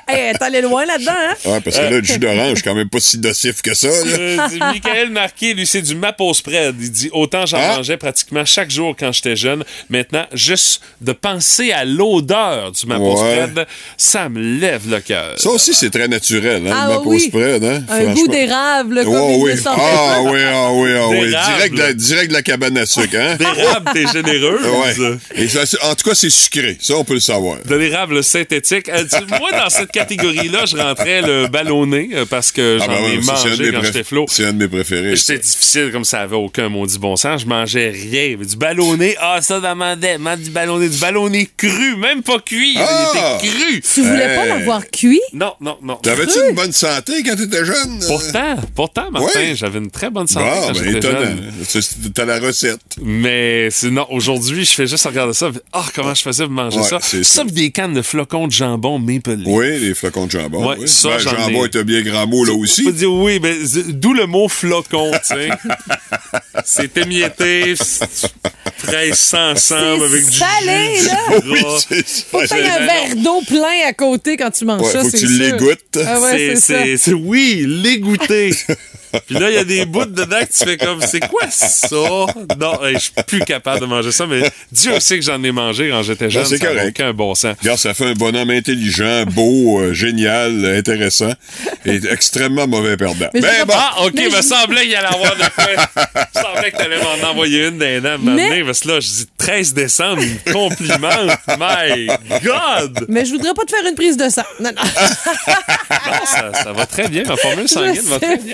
Hey, t'es allé loin là-dedans, hein? Ouais, parce que là, le jus d'orange, quand même pas si nocif que ça. Là. Euh, Michael Marquis, lui, c'est du mapo spread. Il dit autant j'en Ah. mangeais pratiquement chaque jour quand j'étais jeune. Maintenant, juste de penser à l'odeur du mapo Ouais. spread, ça me lève le cœur. Ça aussi, c'est très naturel, hein, Ah le mapo oui. spread, hein? Un goût d'érable, comme Ouais, il oui. Ah oui, ah oui, ah oui. Direct de, la, direct de la cabane à sucre, hein? D'érable, t'es généreux. Ouais. Et ça, en tout cas, c'est sucré. Ça, on peut le savoir. De l'érable synthétique. Euh, moi, dans cette catégorie-là, je rentrais le ballonné euh, parce que j'en Ah, ben ai ouais, un de mangé quand préf- j'étais flot. C'est un de mes préférés. ça. J'étais difficile comme ça avait aucun maudit bon sens. Je mangeais rien. Du ballonné, ah, ça demandait. Man, du ballonné, du ballonné cru, même pas cuit. Ah! Il était cru. Tu voulais pas l'avoir cuit? Non, non, non. T'avais-tu une bonne santé quand t'étais jeune? Pourtant, pourtant, Martin, Ouais. j'avais une très bonne santé Bon, quand ben j'étais étonnant. jeune. T'as la recette. Mais sinon, aujourd'hui, je fais juste regarder ça. Ah, comment je faisais pour manger Ouais, ça? c'est Ça, des cannes de flocons de jambon maple leaf. Oui, les flocons de jambon. Ouais, oui. ça, Ben, j'en le jambon ai. un bien grand mot, là aussi. On peut dire oui, mais d'où le mot flocon, tu sais. C'est émietté, presse ensemble avec du salé, jus, là. du Oui, Faut un verre d'eau plein à côté quand tu manges Ouais, ça, faut que tu l'égouttes. Ah ouais, c'est ça. c'est, c'est- oui, l'égoutter. Puis là, il y a des bouts dedans que tu fais comme, c'est quoi ça? Non, hey, je suis plus capable de manger ça, mais Dieu sait que j'en ai mangé quand j'étais jeune. Ben, c'est correct. aucun bon sens. Regarde, ça fait un bonhomme intelligent, beau, euh, génial, intéressant et extrêmement mauvais perdant. Mais Ben bon, Ah, OK, Mais me je- semblait qu'il allait avoir de quoi. me semblait que t'allais m'en envoyer une d'un an, Mais- parce que là, je dis 13 décembre, complimente. My God! Mais je voudrais pas te faire une prise de sang. Non, non. Non, ça, ça va très bien. Ma formule sanguine va très bien.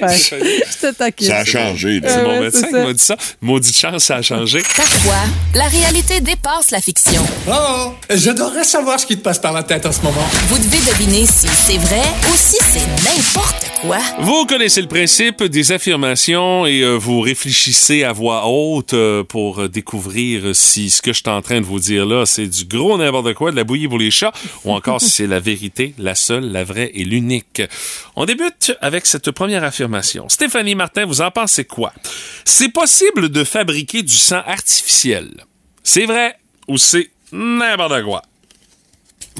Je te taquine. Ça a changé. C'est mon ouais, médecin qui ça. m'a dit ça. Maudite chance, ça a changé. Parfois, la réalité dépasse la fiction. Oh, j'adorerais savoir ce qui te passe par la tête en ce moment. Vous devez deviner si c'est vrai ou si c'est n'importe quoi. Vous connaissez le principe des affirmations et euh, vous réfléchissez à voix haute euh, pour euh, découvrir si ce que je suis en train de vous dire là, c'est du gros n'importe quoi, de la bouillie pour les chats, ou encore si c'est la vérité, la seule, la vraie et l'unique. On débute avec cette première affirmation. Stéphanie Martin, vous en pensez quoi? C'est possible de fabriquer du sang artificiel. C'est vrai ou c'est n'importe quoi?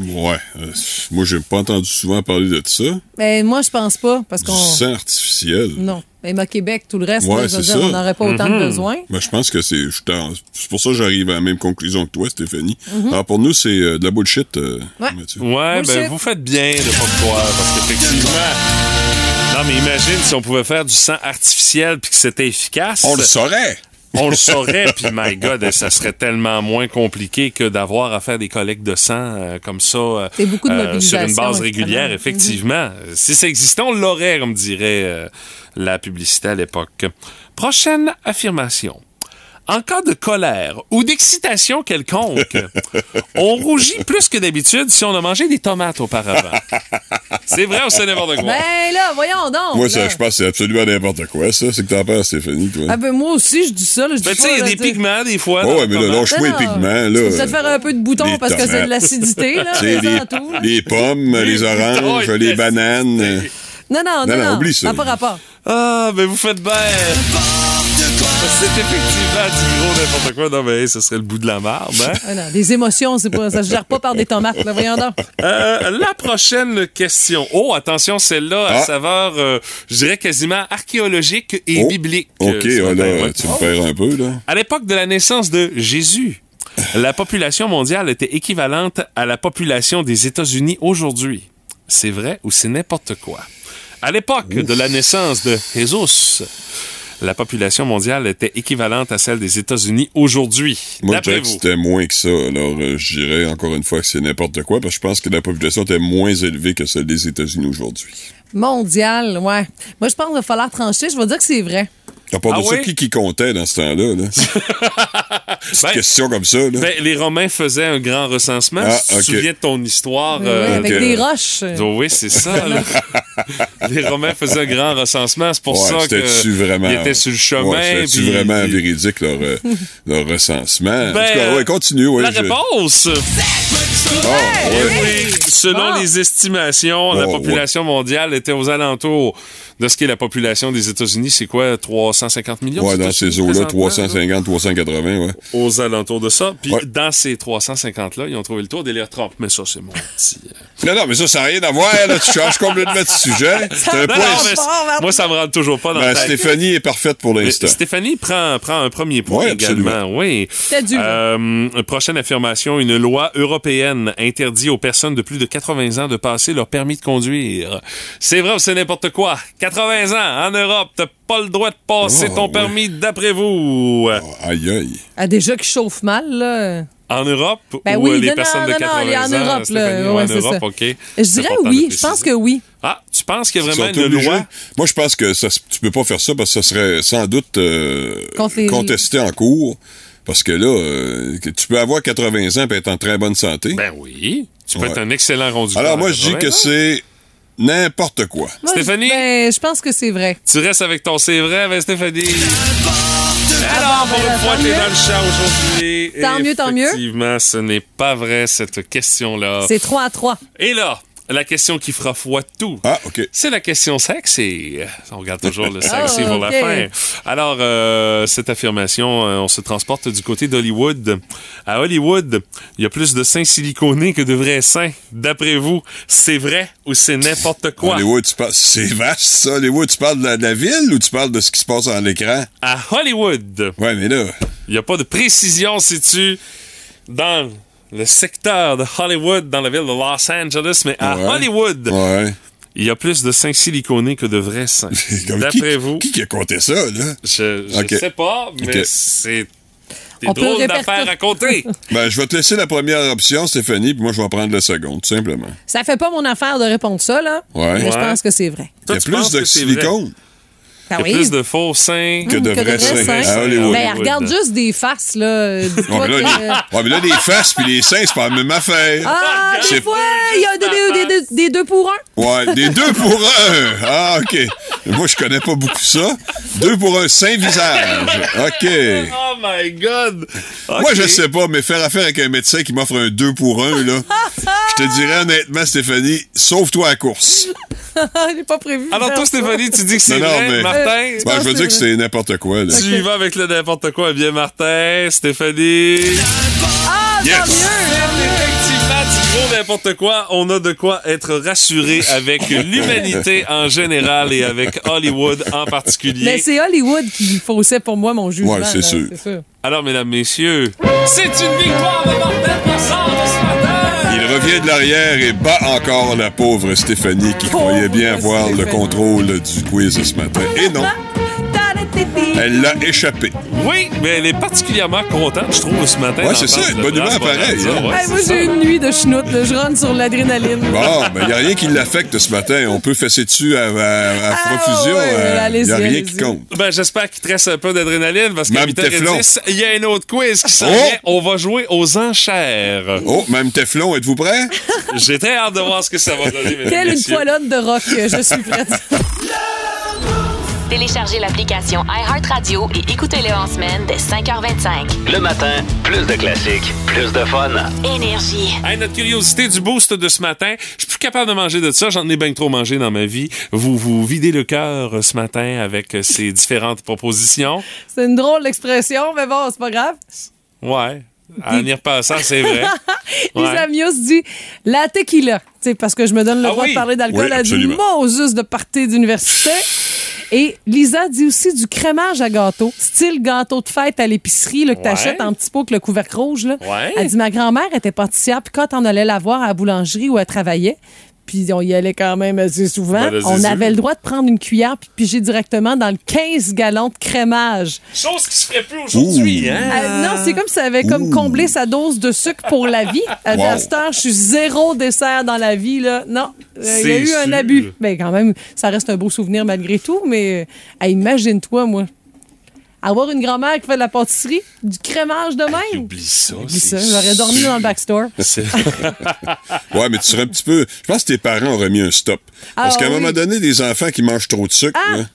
Ouais. euh, moi, j'ai pas entendu souvent parler de ça. Mais moi, je pense pas, parce Du qu'on. sang artificiel. Non. Même à Québec, tout le reste, Ouais, là, je veux c'est dire, ça. on n'aurait pas autant de besoin. Ben, je pense que c'est. C'est pour ça que j'arrive à la même conclusion que toi, Stéphanie. Mhm. Alors, pour nous, c'est euh, de la bullshit, euh, Ouais. Mathieu. Ouais, Bullshit. ben vous faites bien de pas croire parce qu'effectivement. Non, mais imagine si on pouvait faire du sang artificiel puis que c'était efficace. On le saurait! On le saurait, puis my God, ça serait tellement moins compliqué que d'avoir à faire des collectes de sang euh, comme ça euh, beaucoup de sur une base régulière, effectivement. Si ça existait, on l'aurait, comme dirait euh, la publicité à l'époque. Prochaine affirmation. En cas de colère ou d'excitation quelconque, on rougit plus que d'habitude si on a mangé des tomates auparavant. C'est vrai ou c'est n'importe quoi? Ben là, voyons donc. Moi, ça, je pense que c'est absolument n'importe quoi, ça. C'est que t'en penses, Stéphanie, toi. Ah ben moi aussi, je dis ça. Là, je Ben, tu sais, il y a des pigments des fois. Oh, ouais, mais là, tomate. lâche-moi les Non, pigments, Tu là. peux peut-être faire un peu de bouton Les parce que c'est de l'acidité, là, les, sans tout, là. les pommes, les oranges, Oh, les bananes. Non, non, non, Non, non, non. oublie ça. Ça n'a pas rapport. Ah, ben vous faites bien. C'est effectivement du gros n'importe quoi. Non, mais ce serait le bout de la marde, hein? Ah non, des émotions, c'est pas, ça se gère pas par des tomates, là, voyons donc. Euh, la prochaine question. Oh, attention, celle-là, à Ah. saveur, euh, je dirais quasiment archéologique et Oh. biblique. OK, euh, ce matin, là, ouais. tu me perds un peu, là. À l'époque de la naissance de Jésus, la population mondiale était équivalente à la population des États-Unis aujourd'hui. C'est vrai ou c'est n'importe quoi? À l'époque de la naissance de Jésus, la population mondiale était équivalente à celle des États-Unis aujourd'hui. Moi, je c'était moins que ça. Alors, euh, je dirais encore une fois que c'est n'importe quoi, parce que je pense que la population était moins élevée que celle des États-Unis aujourd'hui. Mondial, ouais. Moi, je pense qu'il va falloir trancher. Je vais dire que c'est vrai. À part Ah de ça, oui? qui qui comptait dans ce temps-là? là? Ben, question comme ça, là. Ben, les Romains faisaient un grand recensement. Ah, si tu te souviens de ton histoire. Ouais, euh, avec des roches. Oh oui, c'est ça. là. les Romains faisaient un grand recensement. C'est pour Ouais, ça que vraiment... ils étaient sur le chemin. Ouais, c'était-tu puis- vraiment puis- véridique, leur, euh, leur recensement? en Ben, tout cas, ouais, continue. Ouais, la je- réponse. Eh oui. Selon les estimations, la population mondiale était aux alentours de ce qui est la population des États-Unis. C'est quoi, 350 millions? Ouais, aux dans ces eaux-là, présentement, 350, 380, ouais. Aux alentours de ça. Puis Ouais. dans ces 350-là, ils ont trouvé le tour d'élire Trump. Mais ça, c'est mon petit... euh, Non, non, mais ça, ça n'a rien à voir, là. Tu changes complètement de sujet. Non, mais moi, ça me rentre toujours pas dans Ben, la tête. Stéphanie est parfaite pour l'instant. Stéphanie prend, prend un premier point Ouais, également. absolument. Oui. Euh, prochaine affirmation. Une loi européenne interdit aux personnes de plus de 80 ans de passer leur permis de conduire. C'est vrai ou c'est n'importe quoi? 80 ans, en Europe, t'as pas le droit de passer Oh, ton ouais. permis d'après vous. Aïe, aïe. Ah, déjà qui chauffe mal, là. En Europe Ben ou oui, euh, les non, personnes non, de non, 80 non, en ans? Europe, là. Ouais, en Europe, ça. OK. Je dirais oui. Je pense que oui. Ah, tu penses qu'il y a vraiment une obligés. loi? Moi, je pense que ça, tu peux pas faire ça parce que ça serait sans doute euh, les- contesté en cours. Parce que là, euh, que tu peux avoir 80 ans et être en très bonne santé. Ben oui. Tu peux Ouais. être un excellent conducteur. Alors, moi, je dis 80 que c'est n'importe quoi. Moi, Stéphanie? Ben, je pense que c'est vrai. Tu restes avec ton c'est vrai, ben Stéphanie. Alors, pour une fois, t'es dans le champ aujourd'hui. Tant mieux, tant mieux. Effectivement, ce n'est pas vrai, cette question-là. C'est 3 à 3. Et là, la question qui fera foi tout. Ah, OK. C'est la question sexy. On regarde toujours le sexy Ah, pour la fin. Alors, euh, cette affirmation, euh, on se transporte du côté d'Hollywood. À Hollywood, il y a plus de seins siliconés que de vrais seins. D'après vous, c'est vrai ou c'est n'importe quoi? Hollywood, tu parles- c'est vaste, ça. Hollywood, tu parles de la, de la ville ou tu parles de ce qui se passe à l'écran? À Hollywood, Ouais, mais là, il n'y a pas de précision si tu dans le secteur de Hollywood, dans la ville de Los Angeles, mais à Ouais. Hollywood, ouais. il y a plus de seins siliconés que de vrais seins. Comme D'après vous, Qui qui a compté ça, là? je, je Ok. sais pas, mais c'est Des On peut drôles d'affaires à compter. Ben, je vais te laisser la première option, Stéphanie, puis moi, je vais prendre la seconde, tout simplement. Ça fait pas mon affaire de répondre ça, là. Ouais. Mais je pense que c'est vrai. Il y a plus de silicone Il y a oui. plus de faux seins que de que de vrais vrais seins à Hollywood. Ben, regarde juste des faces, là. Dis-toi Ouais, mais là, que- les, ouais, mais là, les faces puis les seins, c'est pas la même affaire. Ah, des fois, il y a des, des- des- des- deux pour un. Ouais, des deux pour un. Ah, OK. Moi, je connais pas beaucoup ça. Deux pour un saint visage. OK. Oh my God! Moi, je sais pas, mais faire affaire avec un médecin qui m'offre un deux pour un, là, je te dirais honnêtement, Stéphanie, sauve-toi à la course. J'ai pas prévu. Alors toi. Stéphanie, tu dis que c'est vrai, mais- Martin? Euh, Ben, je veux dire que c'est n'importe quoi, là. Tu y vas avec le n'importe quoi. Bien, Martin, Stéphanie. Ah, Yes. tant mieux. Effectivement, du gros n'importe quoi. On a de quoi être rassuré avec l'humanité en général et avec Hollywood en particulier. Mais c'est Hollywood qui faussait pour moi mon jugement. Ouais, c'est là, sûr. C'est sûr. Alors, mesdames, messieurs, c'est une victoire de Martin Brassard ce matin! Il revient de l'arrière et bat encore la pauvre Stéphanie qui Pauvre croyait bien avoir le contrôle du quiz ce matin. Et non, elle l'a échappé. Oui, mais elle est particulièrement contente, je trouve, ce matin. Ouais, c'est ça, une bonne humeur pareil, hein. ouais, Hey, c'est moi, j'ai une nuit de schnout. Je rentre sur l'adrénaline. Bon, il n'y a rien qui l'affecte ce matin. On peut fesser dessus à, à- à Ah, profusion. euh, Il n'y a rien qui compte. Ben, j'espère qu'il te reste un peu d'adrénaline parce qu'à Même Teflon. 8h10, il y a un autre quiz qui s'en Oh! vient. On va jouer aux enchères. Oh, même Teflon, êtes-vous prêt? J'ai très hâte de voir ce que ça va donner, et une poilonne de rock. Je suis prête. Téléchargez l'application iHeartRadio et écoutez-le en semaine dès 5h25. Le matin, plus de classiques, plus de fun. Énergie. Hey, notre curiosité du boost de ce matin, je suis plus capable de manger de ça, j'en ai bien trop mangé dans ma vie. Vous vous videz le cœur ce matin avec ces différentes propositions. C'est une drôle d'expression, mais bon, c'est pas grave. Ouais. En y repassant, c'est vrai. Ouais. Lisa Mios dit la tequila. Tu sais, parce que je me donne le Ah droit oui. de parler d'alcool. Oui, elle dit. Moses de party d'université. Et Lisa dit aussi du crémage à gâteau, style gâteau de fête à l'épicerie là, que Ouais. t'achètes en petit pot avec le couvercle rouge. Là. Ouais. Elle dit ma grand-mère était pâtissière, puis quand on allait la voir à la boulangerie où elle travaillait, puis on y allait quand même assez souvent, Ben, on avait le droit de prendre une cuillère puis piger directement dans le 15 gallons de crémage. Chose qui se ferait plus aujourd'hui, hein? Euh, non, c'est comme si ça avait comme comblé sa dose de sucre pour la vie. À Wow. cette heure, je suis zéro dessert dans la vie. Là. Non, Euh, il y a eu un abus. Mais quand même, ça reste un beau souvenir malgré tout. Mais euh, imagine-toi, moi, avoir une grand-mère qui fait de la pâtisserie, du crémage de même. Oublie ça. Oublie ça, j'aurais dormi dans le backstore. Ouais, mais tu serais un petit peu. Je pense que tes parents auraient mis un stop. Parce Ah, qu'à un oui. moment donné, des enfants qui mangent trop de sucre, Ah! là,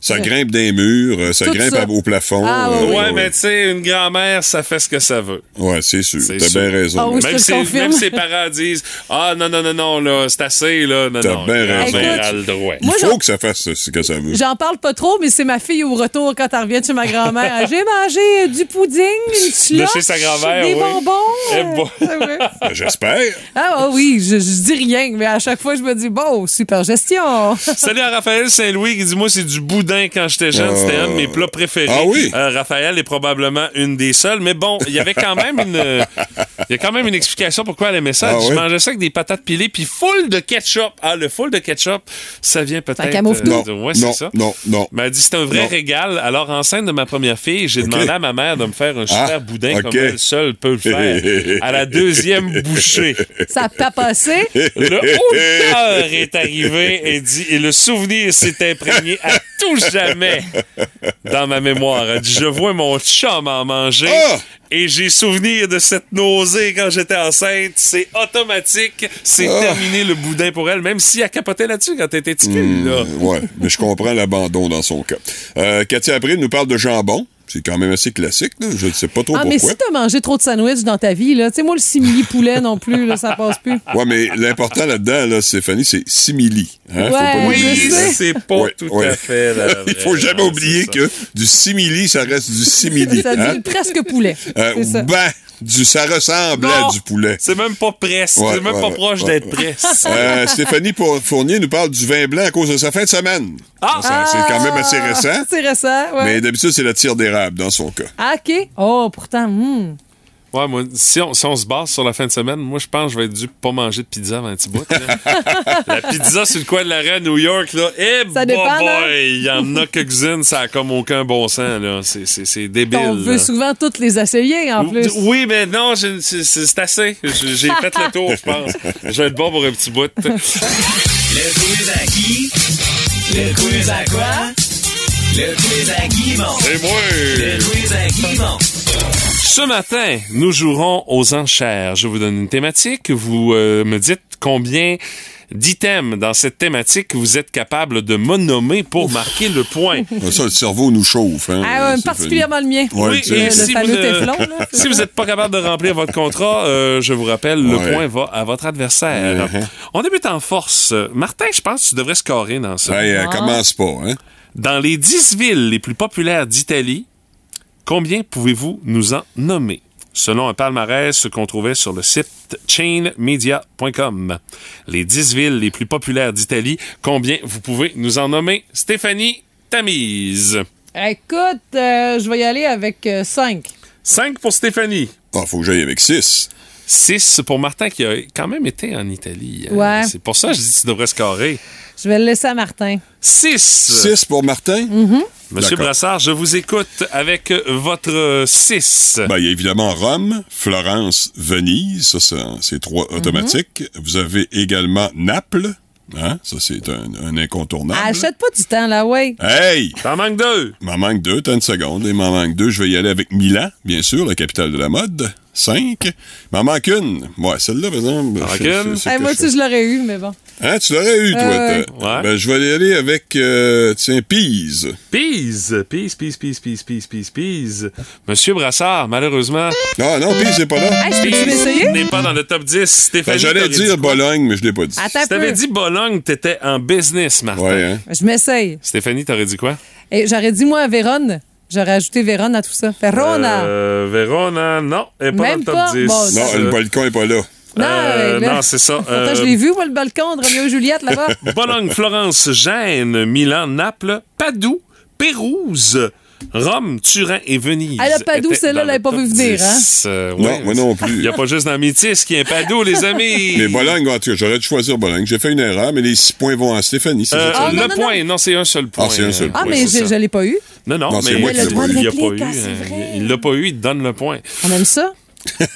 ça grimpe des murs, euh, ça Tout grimpe ça. au plafond. Ah, euh, oui, Ouais, mais tu sais, une grand-mère, ça fait ce que ça veut. Ouais, c'est sûr. T'as bien raison. Ah oui, Même si, même ses parents disent Ah non, non, non, non, là, c'est assez, là. Non, T'as bien raison. Il faut que ça fasse ce que ça veut. J'en parle pas trop, mais c'est ma fille au retour quand elle revient chez ma grand-mère. J'ai mangé euh, du pudding, une slush, chez sa grand-mère, des oui. bonbons. Eh euh. Ben, J'espère. Ah ah oui, je, je dis rien, mais à chaque fois, je me dis, bon, super gestion. Salut à Raphaël Saint-Louis qui dit Moi, c'est du boudin quand j'étais jeune. C'était un de mes plats préférés. Ah oui? Euh, Raphaël est probablement une des seules. Mais bon, il y avait quand même une. euh, Il y a quand même une explication pourquoi elle aimait ça. Ah oui? Je mangeais ça avec des patates pilées puis full de ketchup. Ah, le full de ketchup, ça vient peut-être. Ça camoufle tout. Non, de- ouais, non, c'est ça. non, non. Mais elle dit c'est un vrai Non. régal. Alors, enceinte de ma première fille, j'ai demandé à ma mère de me faire un super Ah, boudin comme elle seule peut le faire. à la deuxième bouchée, Ça a pas passé. le odeur est arrivé et dit et le souvenir s'est imprégné à tout jamais dans ma mémoire. Elle dit je vois mon chum en manger. Ah! Et j'ai souvenir de cette nausée quand j'étais enceinte. C'est automatique. C'est Ah! terminé le boudin pour elle, même si elle capotait là-dessus quand elle était petite. là. Ouais, mais je comprends l'abandon dans son cas. Euh, Cathy April nous parle de jambon. C'est quand même assez classique, là. Je ne sais pas trop Ah, mais pourquoi. si t'as mangé trop de sandwich dans ta vie, là, tu sais, moi, le simili poulet non plus, là, ça passe plus. Ouais, mais l'important là-dedans, là, Stéphanie, c'est simili. Hein? Faut pas Ouais, sais. C'est pas Ouais, tout ouais. à fait la Il faut jamais oublier que du simili, ça reste du simili. Ça dit hein? presque poulet. Euh, c'est ça. ben, du, ça ressemble Non, à du poulet. C'est même pas presque. Ouais, c'est même ouais, pas ouais, proche ouais, d'être ouais. presque. Euh, Stéphanie Pour- Fournier nous parle du vin blanc à cause de sa fin de semaine. Ah! Ça, c'est quand même assez récent. C'est récent, ouais. Mais d'habitude, c'est la tire d'érable dans son cas. Ah, OK. Oh, pourtant, hmm. Ouais, moi, si on, si on se base sur la fin de semaine, moi, je pense que je vais être dû pas manger de pizza avant un petit bout. la pizza sur le coin de l'arrêt à New York, là, eh Ça dépend, boy, boy, il y en a quelques-unes, ça a comme aucun bon sens, là. C'est- C'est c'est débile. On veut là. souvent toutes les essayer, en plus. Oui, mais non, c'est c'est assez. J'ai j'ai fait le tour, je pense. Je vais être bon pour un petit bout. Le quiz à qui? Le quiz à quoi? Le quiz à Guimont. Et moi! Le quiz à Guimont. Ce matin, nous jouerons aux enchères. Je vous donne une thématique. Vous euh, me dites combien d'items dans cette thématique vous êtes capable de me nommer pour marquer le point. Ça, le cerveau nous chauffe. Hein, Ah, ouais, particulièrement le mien. Ouais, Oui, et le si vous, ne- téflon, là, c'est si vous n'êtes pas capable de remplir votre contrat, euh, je vous rappelle, le point va à votre adversaire. Uh-huh. On débute en force. Martin, je pense que tu devrais scorer dans ça. Hey, euh, commence pas, hein? Dans les 10 villes les plus populaires d'Italie, combien pouvez-vous nous en nommer? Selon un palmarès qu'on trouvait sur le site chainmedia.com. Les 10 villes les plus populaires d'Italie, combien vous pouvez nous en nommer? Stéphanie Tamise. Écoute, euh, je vais y aller avec 5. 5 pour Stéphanie. Ah, faut que j'aille avec 6. 6 pour Martin qui a quand même été en Italie. hein. Ouais. C'est pour ça que je dis que tu devrais scorer. Je vais le laisser à Martin. 6. 6 pour Martin? Monsieur D'accord. Brassard, je vous écoute avec votre 6. Ben, il y a évidemment Rome, Florence, Venise, ça, c'est trois Mhm. automatiques. Vous avez également Naples, hein? ça c'est un, un incontournable. Achète pas du temps, là, ouais. Hey! T'en manques deux. Il m'en manque deux, t'as une seconde. Il m'en manque deux. Je vais y aller avec Milan, bien sûr, la capitale de la mode. Cinq. Il m'en manque une. Ouais, celle-là, par exemple. manque c'est- une? Hey, moi aussi, je l'aurais eu, mais bon. Hein, tu l'aurais eu, toi. Euh, ouais. Ben, je vais y aller avec, euh, tiens, Pise. Pise, pise, pise, pise, pise, pise, pise, pise. Monsieur Brassard, malheureusement, Ah non, Pise n'est pas là. Hey, je peux-tu n'est pas dans le top 10. Ben, Stéphanie, J'allais t'aurais dit dire? Bologne, mais je l'ai pas dit. Attends Si t'avais dit Bologne, t'étais en business, Martin. Ouais, hein? Je m'essaye. Stéphanie, t'aurais dit quoi? Et j'aurais dit, moi, Vérone. J'aurais ajouté Vérone à tout ça. Verona. Euh, Verona, non, elle est pas Même dans le top pas? 10. Bon, Non, le balcon est pas là. Non, Euh, non, c'est ça. Pourtant, Euh, je l'ai vu, moi, le balcon de Roméo et Juliette, là-bas. Bologne, Florence, Gênes, Milan, Naples, Padoue, Pérouse, Rome, Turin et Venise. Ah, le Padoue, celle-là, dans l'avais le pas vu venir, 10. Euh, Non, moi non plus. Il n'y a pas juste dans Métis qui est un Padoue, les amis. Mais Bologne, en tout cas, j'aurais dû choisir Bologne. J'ai fait une erreur, mais les six points vont à Stéphanie. Euh? Ah, non, le non, point, non, c'est un seul point. c'est un seul Ah, mais je, je l'ai pas eu. Non, non, mais l'ai il pas eu. il l'a pas eu. ah. Il l'a pas eu, il te donne le point. On aime ça.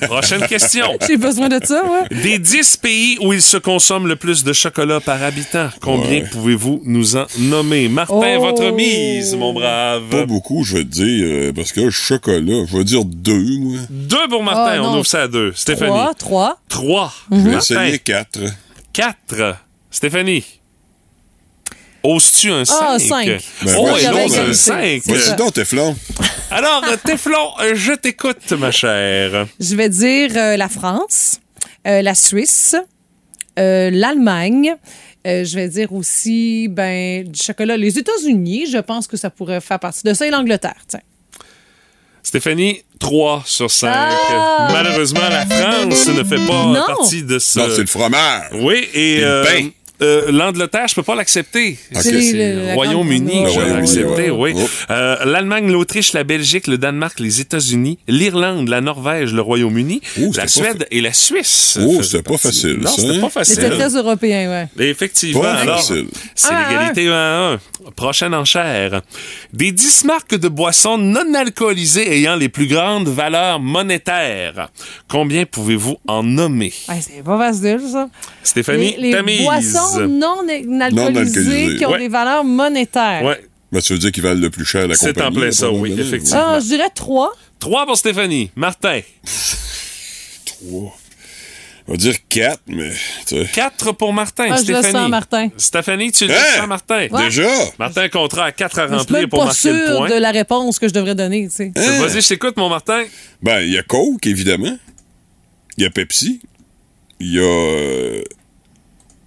Prochaine question. J'ai besoin de ça, ouais. Des 10 pays où il se consomme le plus de chocolat par habitant, combien Ouais. pouvez-vous nous en nommer? Martin, Oh. votre mise, mon brave. Pas beaucoup, je vais te dire, euh, parce que chocolat, je vais dire deux, moi. Deux pour Martin, Oh, on ouvre ça à deux. Stéphanie. Trois, trois. Trois. Je vais Martin. essayer quatre. Quatre. Stéphanie. Oses-tu un 5? Ah, cinq? Ben, oh, et ben, un 5. C'est ça. Vas-y donc, Teflon. Alors, Teflon, euh, je t'écoute, ma chère. Je vais dire euh, la France, euh, la Suisse, euh, l'Allemagne. Euh, je vais dire aussi, ben, du chocolat. Les États-Unis, je pense que ça pourrait faire partie de ça et l'Angleterre, tiens. Stéphanie, 3 sur 5. Ah! Malheureusement, la France ne fait pas Non. partie de ce... Non, c'est le fromage. Oui, et Et le euh, pain. Euh, l'Angleterre, je peux pas l'accepter. C'est le la Royaume-Uni je vais l'accepter, oui. ouais. Euh, L'Allemagne, l'Autriche, la Belgique, le Danemark, les États-Unis, l'Irlande, la Norvège, le Royaume-Uni, Oh, la Suède fa- et la Suisse. Oh, c'était pas facile, Non, c'était hein? pas facile. C'était très européen, ouais. Effectivement. Pas Alors, facile. c'est Ah, l'égalité 1 à 1. Prochaine enchère. Des 10 marques de boissons non alcoolisées ayant les plus grandes valeurs monétaires. Combien pouvez-vous en nommer? Ouais, c'est pas facile, ça. Stéphanie, les, les ta mise. Boissons non, non alcoolisées qui ont Ouais. des valeurs monétaires. Ouais, Ben, tu veux dire qu'ils valent le plus cher la C'est compagnie. en plein ça, oui, effectivement. Ah, je dirais trois. 3 pour Stéphanie. Martin. Trois. On va dire quatre, mais, tu sais. 4 pour Martin. Ah, je le Stéphanie. sens, Martin. Stéphanie, tu le Hein? sens, Martin. Ouais. Déjà? Martin, contrat à 4 à suis remplir pour marquer le point. de la réponse que je devrais donner, tu sais. Hein? Vas-y, je t'écoute, mon Martin. Ben, il y a Coke, évidemment. Il y a Pepsi. Il y a.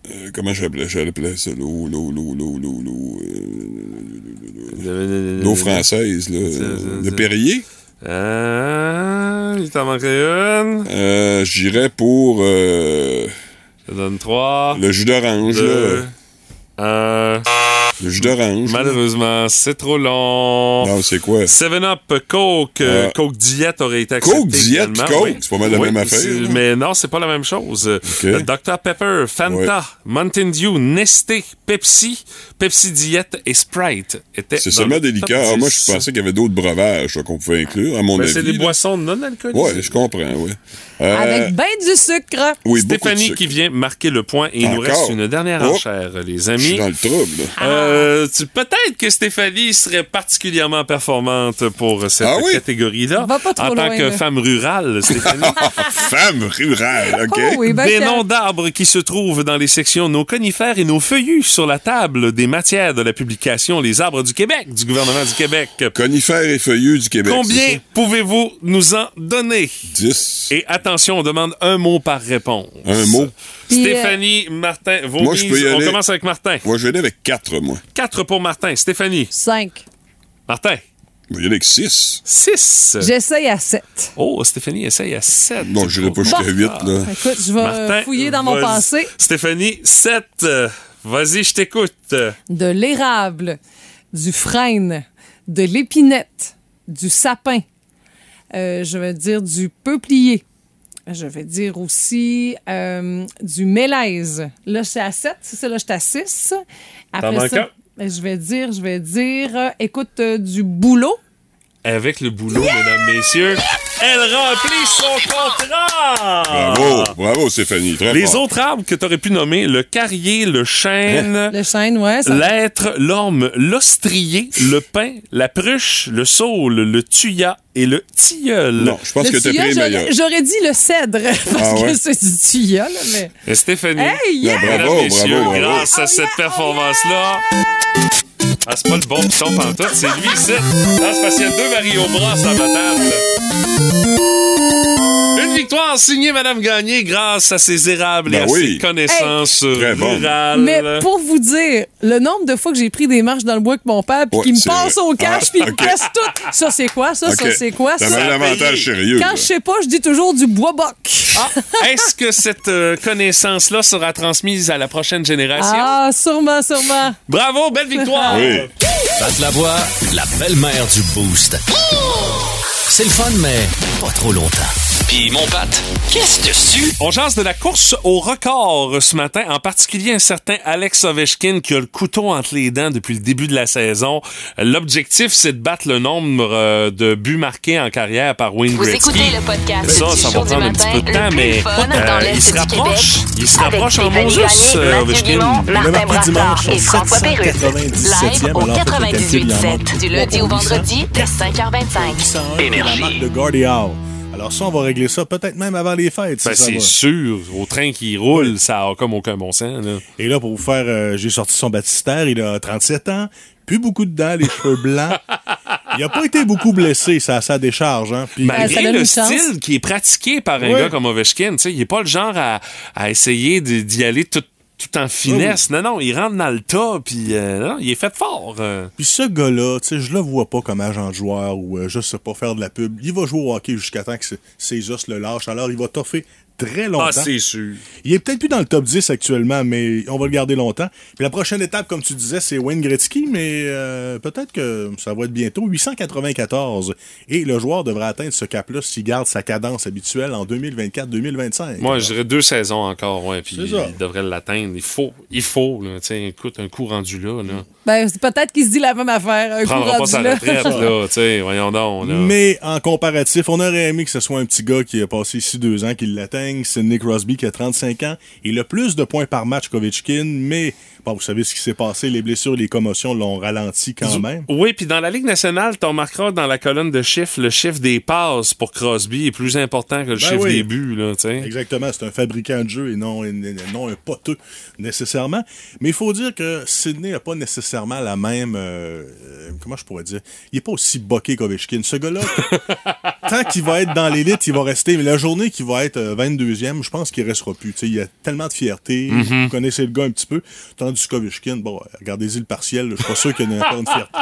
euh, euh, comment j'appelais, j'appelais ça? L'eau, l'eau, l'eau, l'eau, l'eau, l'eau. euh, l'eau française, là. euh, Le Perrier. Ah, il t'en manquerait une. Euh, J'irais pour euh, te donne 3. le jus d'orange, 2. là. 1. Le jus d'orange. Malheureusement, c'est trop long. Non, c'est quoi? 7-Up, Coke, euh, Ah. Coke Diet aurait été accepté Coke Diet également, Coke, oui. c'est pas mal la Oui, même affaire, là. Mais non, c'est pas la même chose. Euh, Dr Pepper, Fanta, Mountain Dew, Nesté, Pepsi, Pepsi Diet et Sprite étaient C'est seulement le des liqueurs. Ah, moi, 10. je pensais qu'il y avait d'autres breuvages qu'on pouvait inclure, à mon Ben, avis. c'est des là. boissons non alcoolisées. Ouais, je comprends, oui. Euh, Avec ben du sucre. oui, beaucoup de Stéphanie sucre. qui vient marquer le point et il nous reste une dernière Oh. enchère, les Je suis amis. dans le trouble. là. Euh, Peut-être que Stéphanie serait particulièrement performante pour cette Ah oui? catégorie-là. Va pas trop en tant loin, que là. femme rurale, Stéphanie. Femme rurale, OK? Oh oui, ben, des que- noms d'arbres qui se trouvent dans les sections nos conifères et nos feuillus sur la table des matières de la publication Les arbres du Québec du gouvernement du Québec. Conifères et feuillus du Québec. Combien pouvez-vous nous en donner? 10. Et attention, on demande un mot par réponse. Un mot. Euh, Stéphanie, Martin, vos Moi, je peux y On aller. commence avec Martin. Moi, je vais aller avec 4, moi. 4 pour Martin. Stéphanie. 5. Martin. Vais y aller avec 6. 6. J'essaye à 7. Oh, Stéphanie essaye à 7. Non, je n'irai pas jusqu'à 8, là. Écoute, je vais Martin, fouiller dans mon vas-y. passé. Stéphanie, 7. Vas-y, je t'écoute. De l'érable, du frêne, de l'épinette, du sapin. Euh, je vais dire du peuplier. Je vais dire aussi euh, du mélèze. Là, je suis à 7. C'est ça, là, je suis à 6. Après ça, je vais dire, je vais dire, euh, écoute, du boulot. Avec le boulot, mesdames, messieurs, elle remplit son contrat! Bravo, bravo, Stéphanie. Très. Les fort. autres arbres que tu aurais pu nommer, le carrier, le chêne, Le chêne, ouais. Ça... l'être, l'orme, l'ostrier, le pin, la pruche, le saule, le tuya et le tilleul. Non, je pense Le que t'as pris les j'aurais- dit le cèdre, parce Ah ouais? que c'est du tuya, là, mais... Et Stéphanie, Hey, yeah! Ah, bravo, messieurs, bravo, bravo. grâce à cette performance-là... Ah, c'est pas le bon piton pantoute, c'est lui ici. Ah, c'est parce qu'il y a deux Mario Bros à ma table. Victoire signée Madame Gagné grâce à ses érables et Ben à oui. ses connaissances Très bon. rurales. Mais pour vous dire, le nombre de fois que j'ai pris des marches dans le bois avec mon père, puis qu'il me passe au cash, Ah, puis il me casse tout. Ça, c'est quoi? Ça, ça, OK. c'est quoi? T'avais Ça? un avantage sérieux. Quand je sais pas, je dis toujours du bois boc. Ah, est-ce que cette euh, connaissance-là sera transmise à la prochaine génération? Ah, sûrement, sûrement. Bravo, belle victoire! Oui. Pat la voix, la belle-mère du Boost. C'est le fun, mais pas trop longtemps. Puis mon Pat, qu'est-ce dessus? On jase de la course au record ce matin, en particulier un certain Alex Ovechkin qui a le couteau entre les dents depuis le début de la saison. L'objectif, c'est de battre le nombre euh, de buts marqués en carrière par Wayne Vous Gretzky. écoutez le podcast Ça, ça va prendre un matin, petit peu de temps, mais euh, il se rapproche. Il se rapproche en Gagné, euh, Ovechkin. Martin mardi Brassard dimanche, et François Pérusse. 797e, Live au alors faites le calcul, il en manque 98.7 du lundi au vendredi dès 5h25. 801, qui est la Énergie. Alors ça, on va régler ça peut-être même avant les fêtes. Ben, ça c'est sûr, au train qui roule, ça a comme aucun bon sens. Là. Et là, pour vous faire, euh, j'ai sorti son baptistère, il a 37 ans, plus beaucoup de dents, les cheveux blancs. Il a pas été beaucoup blessé, ça sa décharge. Hein. Puis, ça Malgré donne le chance. style qui est pratiqué par un Ouais. gars comme Ovechkin, tu sais, il est pas le genre à, à essayer d'y aller tout, tout en finesse. Non, non, il rentre dans le tas, puis euh, non, il est fait fort. euh. Puis ce gars-là, tu sais, je le vois pas comme agent de joueur ou euh, je sais pas faire de la pub. Il va jouer au hockey jusqu'à temps que ses- ses os le lâchent. Alors, il va toffer très longtemps. Ah, c'est sûr. Il est peut-être plus dans le top 10 actuellement, mais on va le garder longtemps. Puis la prochaine étape, comme tu disais, c'est Wayne Gretzky, mais euh, peut-être que ça va être bientôt 894. Et le joueur devrait atteindre ce cap-là s'il garde sa cadence habituelle en 2024-2025. Moi, je dirais deux saisons encore, ouais, puis il devrait l'atteindre. Il faut, il faut, là, écoute, un coup rendu là, là. Ben, c'est peut-être qu'il se dit la même affaire. Un Il coup prendra pas rendu sa là. retraite, là, voyons donc, là. Mais en comparatif, on aurait aimé que ce soit un petit gars qui a passé ici deux ans qui C'est Nick Crosby qui a 35 ans. Il a plus de points par match qu'Ovechkin, mais vous savez ce qui s'est passé. Les blessures, les commotions l'ont ralenti quand même. Oui, puis dans la Ligue nationale, tu remarqueras dans la colonne de chiffres, le chiffre des passes pour Crosby est plus important que le Ben chiffre oui. des buts, là. Exactement, c'est un fabricant de jeu et non, et non un poteux nécessairement. Mais il faut dire que Sidney n'a pas nécessairement la même. euh, euh, comment je pourrais dire? Il n'est pas aussi boqué qu'Ovechkin. Ce gars-là, tant qu'il va être dans l'élite, il va rester. Mais la journée qu'il va être euh, 22e, je pense qu'il restera plus. Il a tellement de fierté. Mhm. Vous connaissez le gars un petit peu. Tandis qu'Ovechkin, bon, regardez-y le partiel, je suis pas sûr qu'il y en ait encore une fierté.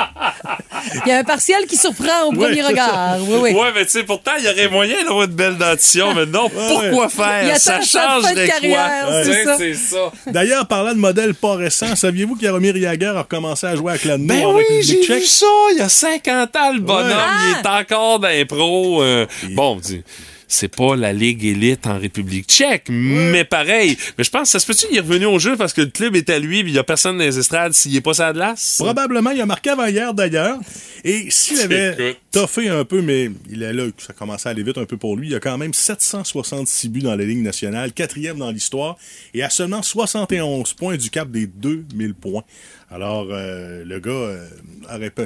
Il y a un partiel qui surprend au premier regard. Oui, oui. Ouais, mais tu sais, pourtant, il y aurait moyen d'avoir une belle dentition, mais non, pourquoi faire? Il ça sa fin de carrière, c'est ça. D'ailleurs, parlant de modèles pas récents, saviez-vous qu'Jaromir Jagr a recommencé à jouer avec la Ben en oui, j'ai vu ça. Il y a 50 ans, le bonhomme. Ouais. Il est encore d'impro. Euh, bon, dis- c'est pas la Ligue élite en République tchèque, mais pareil. Mais je pense, ça se peut-tu qu'il est revenu au jeu parce que le club est à lui puis il y a personne dans les estrades s'il est pas sa glace? Probablement, il a marqué avant hier d'ailleurs. Et s'il avait toffé un peu, mais il est là, ça commençait à aller vite un peu pour lui, il a quand même 766 buts dans la Ligue nationale, quatrième dans l'histoire, et à seulement 71 points du cap des 2000 points. Alors, euh, le gars euh, aurait pas...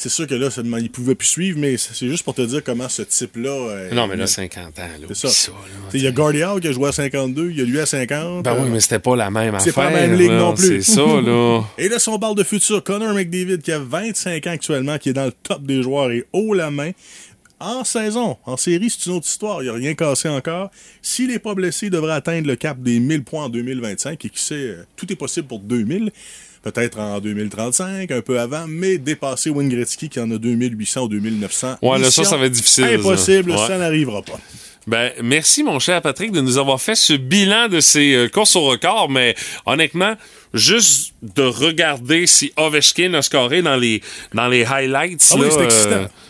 C'est sûr que là, il pouvait plus suivre, mais c'est juste pour te dire comment ce type-là... euh, Non, mais là, 50 ans, là. c'est ça. Il y a Guardian qui a joué à 52, il y a lui à 50. Ben euh, oui, mais c'était pas la même affaire. C'est pas la même ligue non plus. C'est ça, là. Et là, si on parle de futur, Connor McDavid, qui a 25 ans actuellement, qui est dans le top des joueurs et haut la main, en saison, en série, c'est une autre histoire. Il n'a rien cassé encore. S'il n'est pas blessé, il devrait atteindre le cap des 1000 points en 2025. Et qui sait, euh, tout est possible pour 2000. Peut-être en 2035, un peu avant, mais dépasser Wayne Gretzky qui en a 2800 ou 2900. Ouais, là, ça, ça va être difficile, ça. Impossible, Ouais. ça n'arrivera pas. Ben, merci, mon cher Patrick, de nous avoir fait ce bilan de ces euh, courses au record, mais honnêtement, juste de regarder si Ovechkin a scoré dans les, dans les highlights, Ah oui,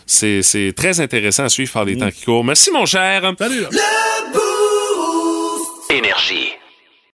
c'est euh, c'est, très intéressant à suivre par les temps qui courent. Merci, mon cher. Salut! là. Énergie.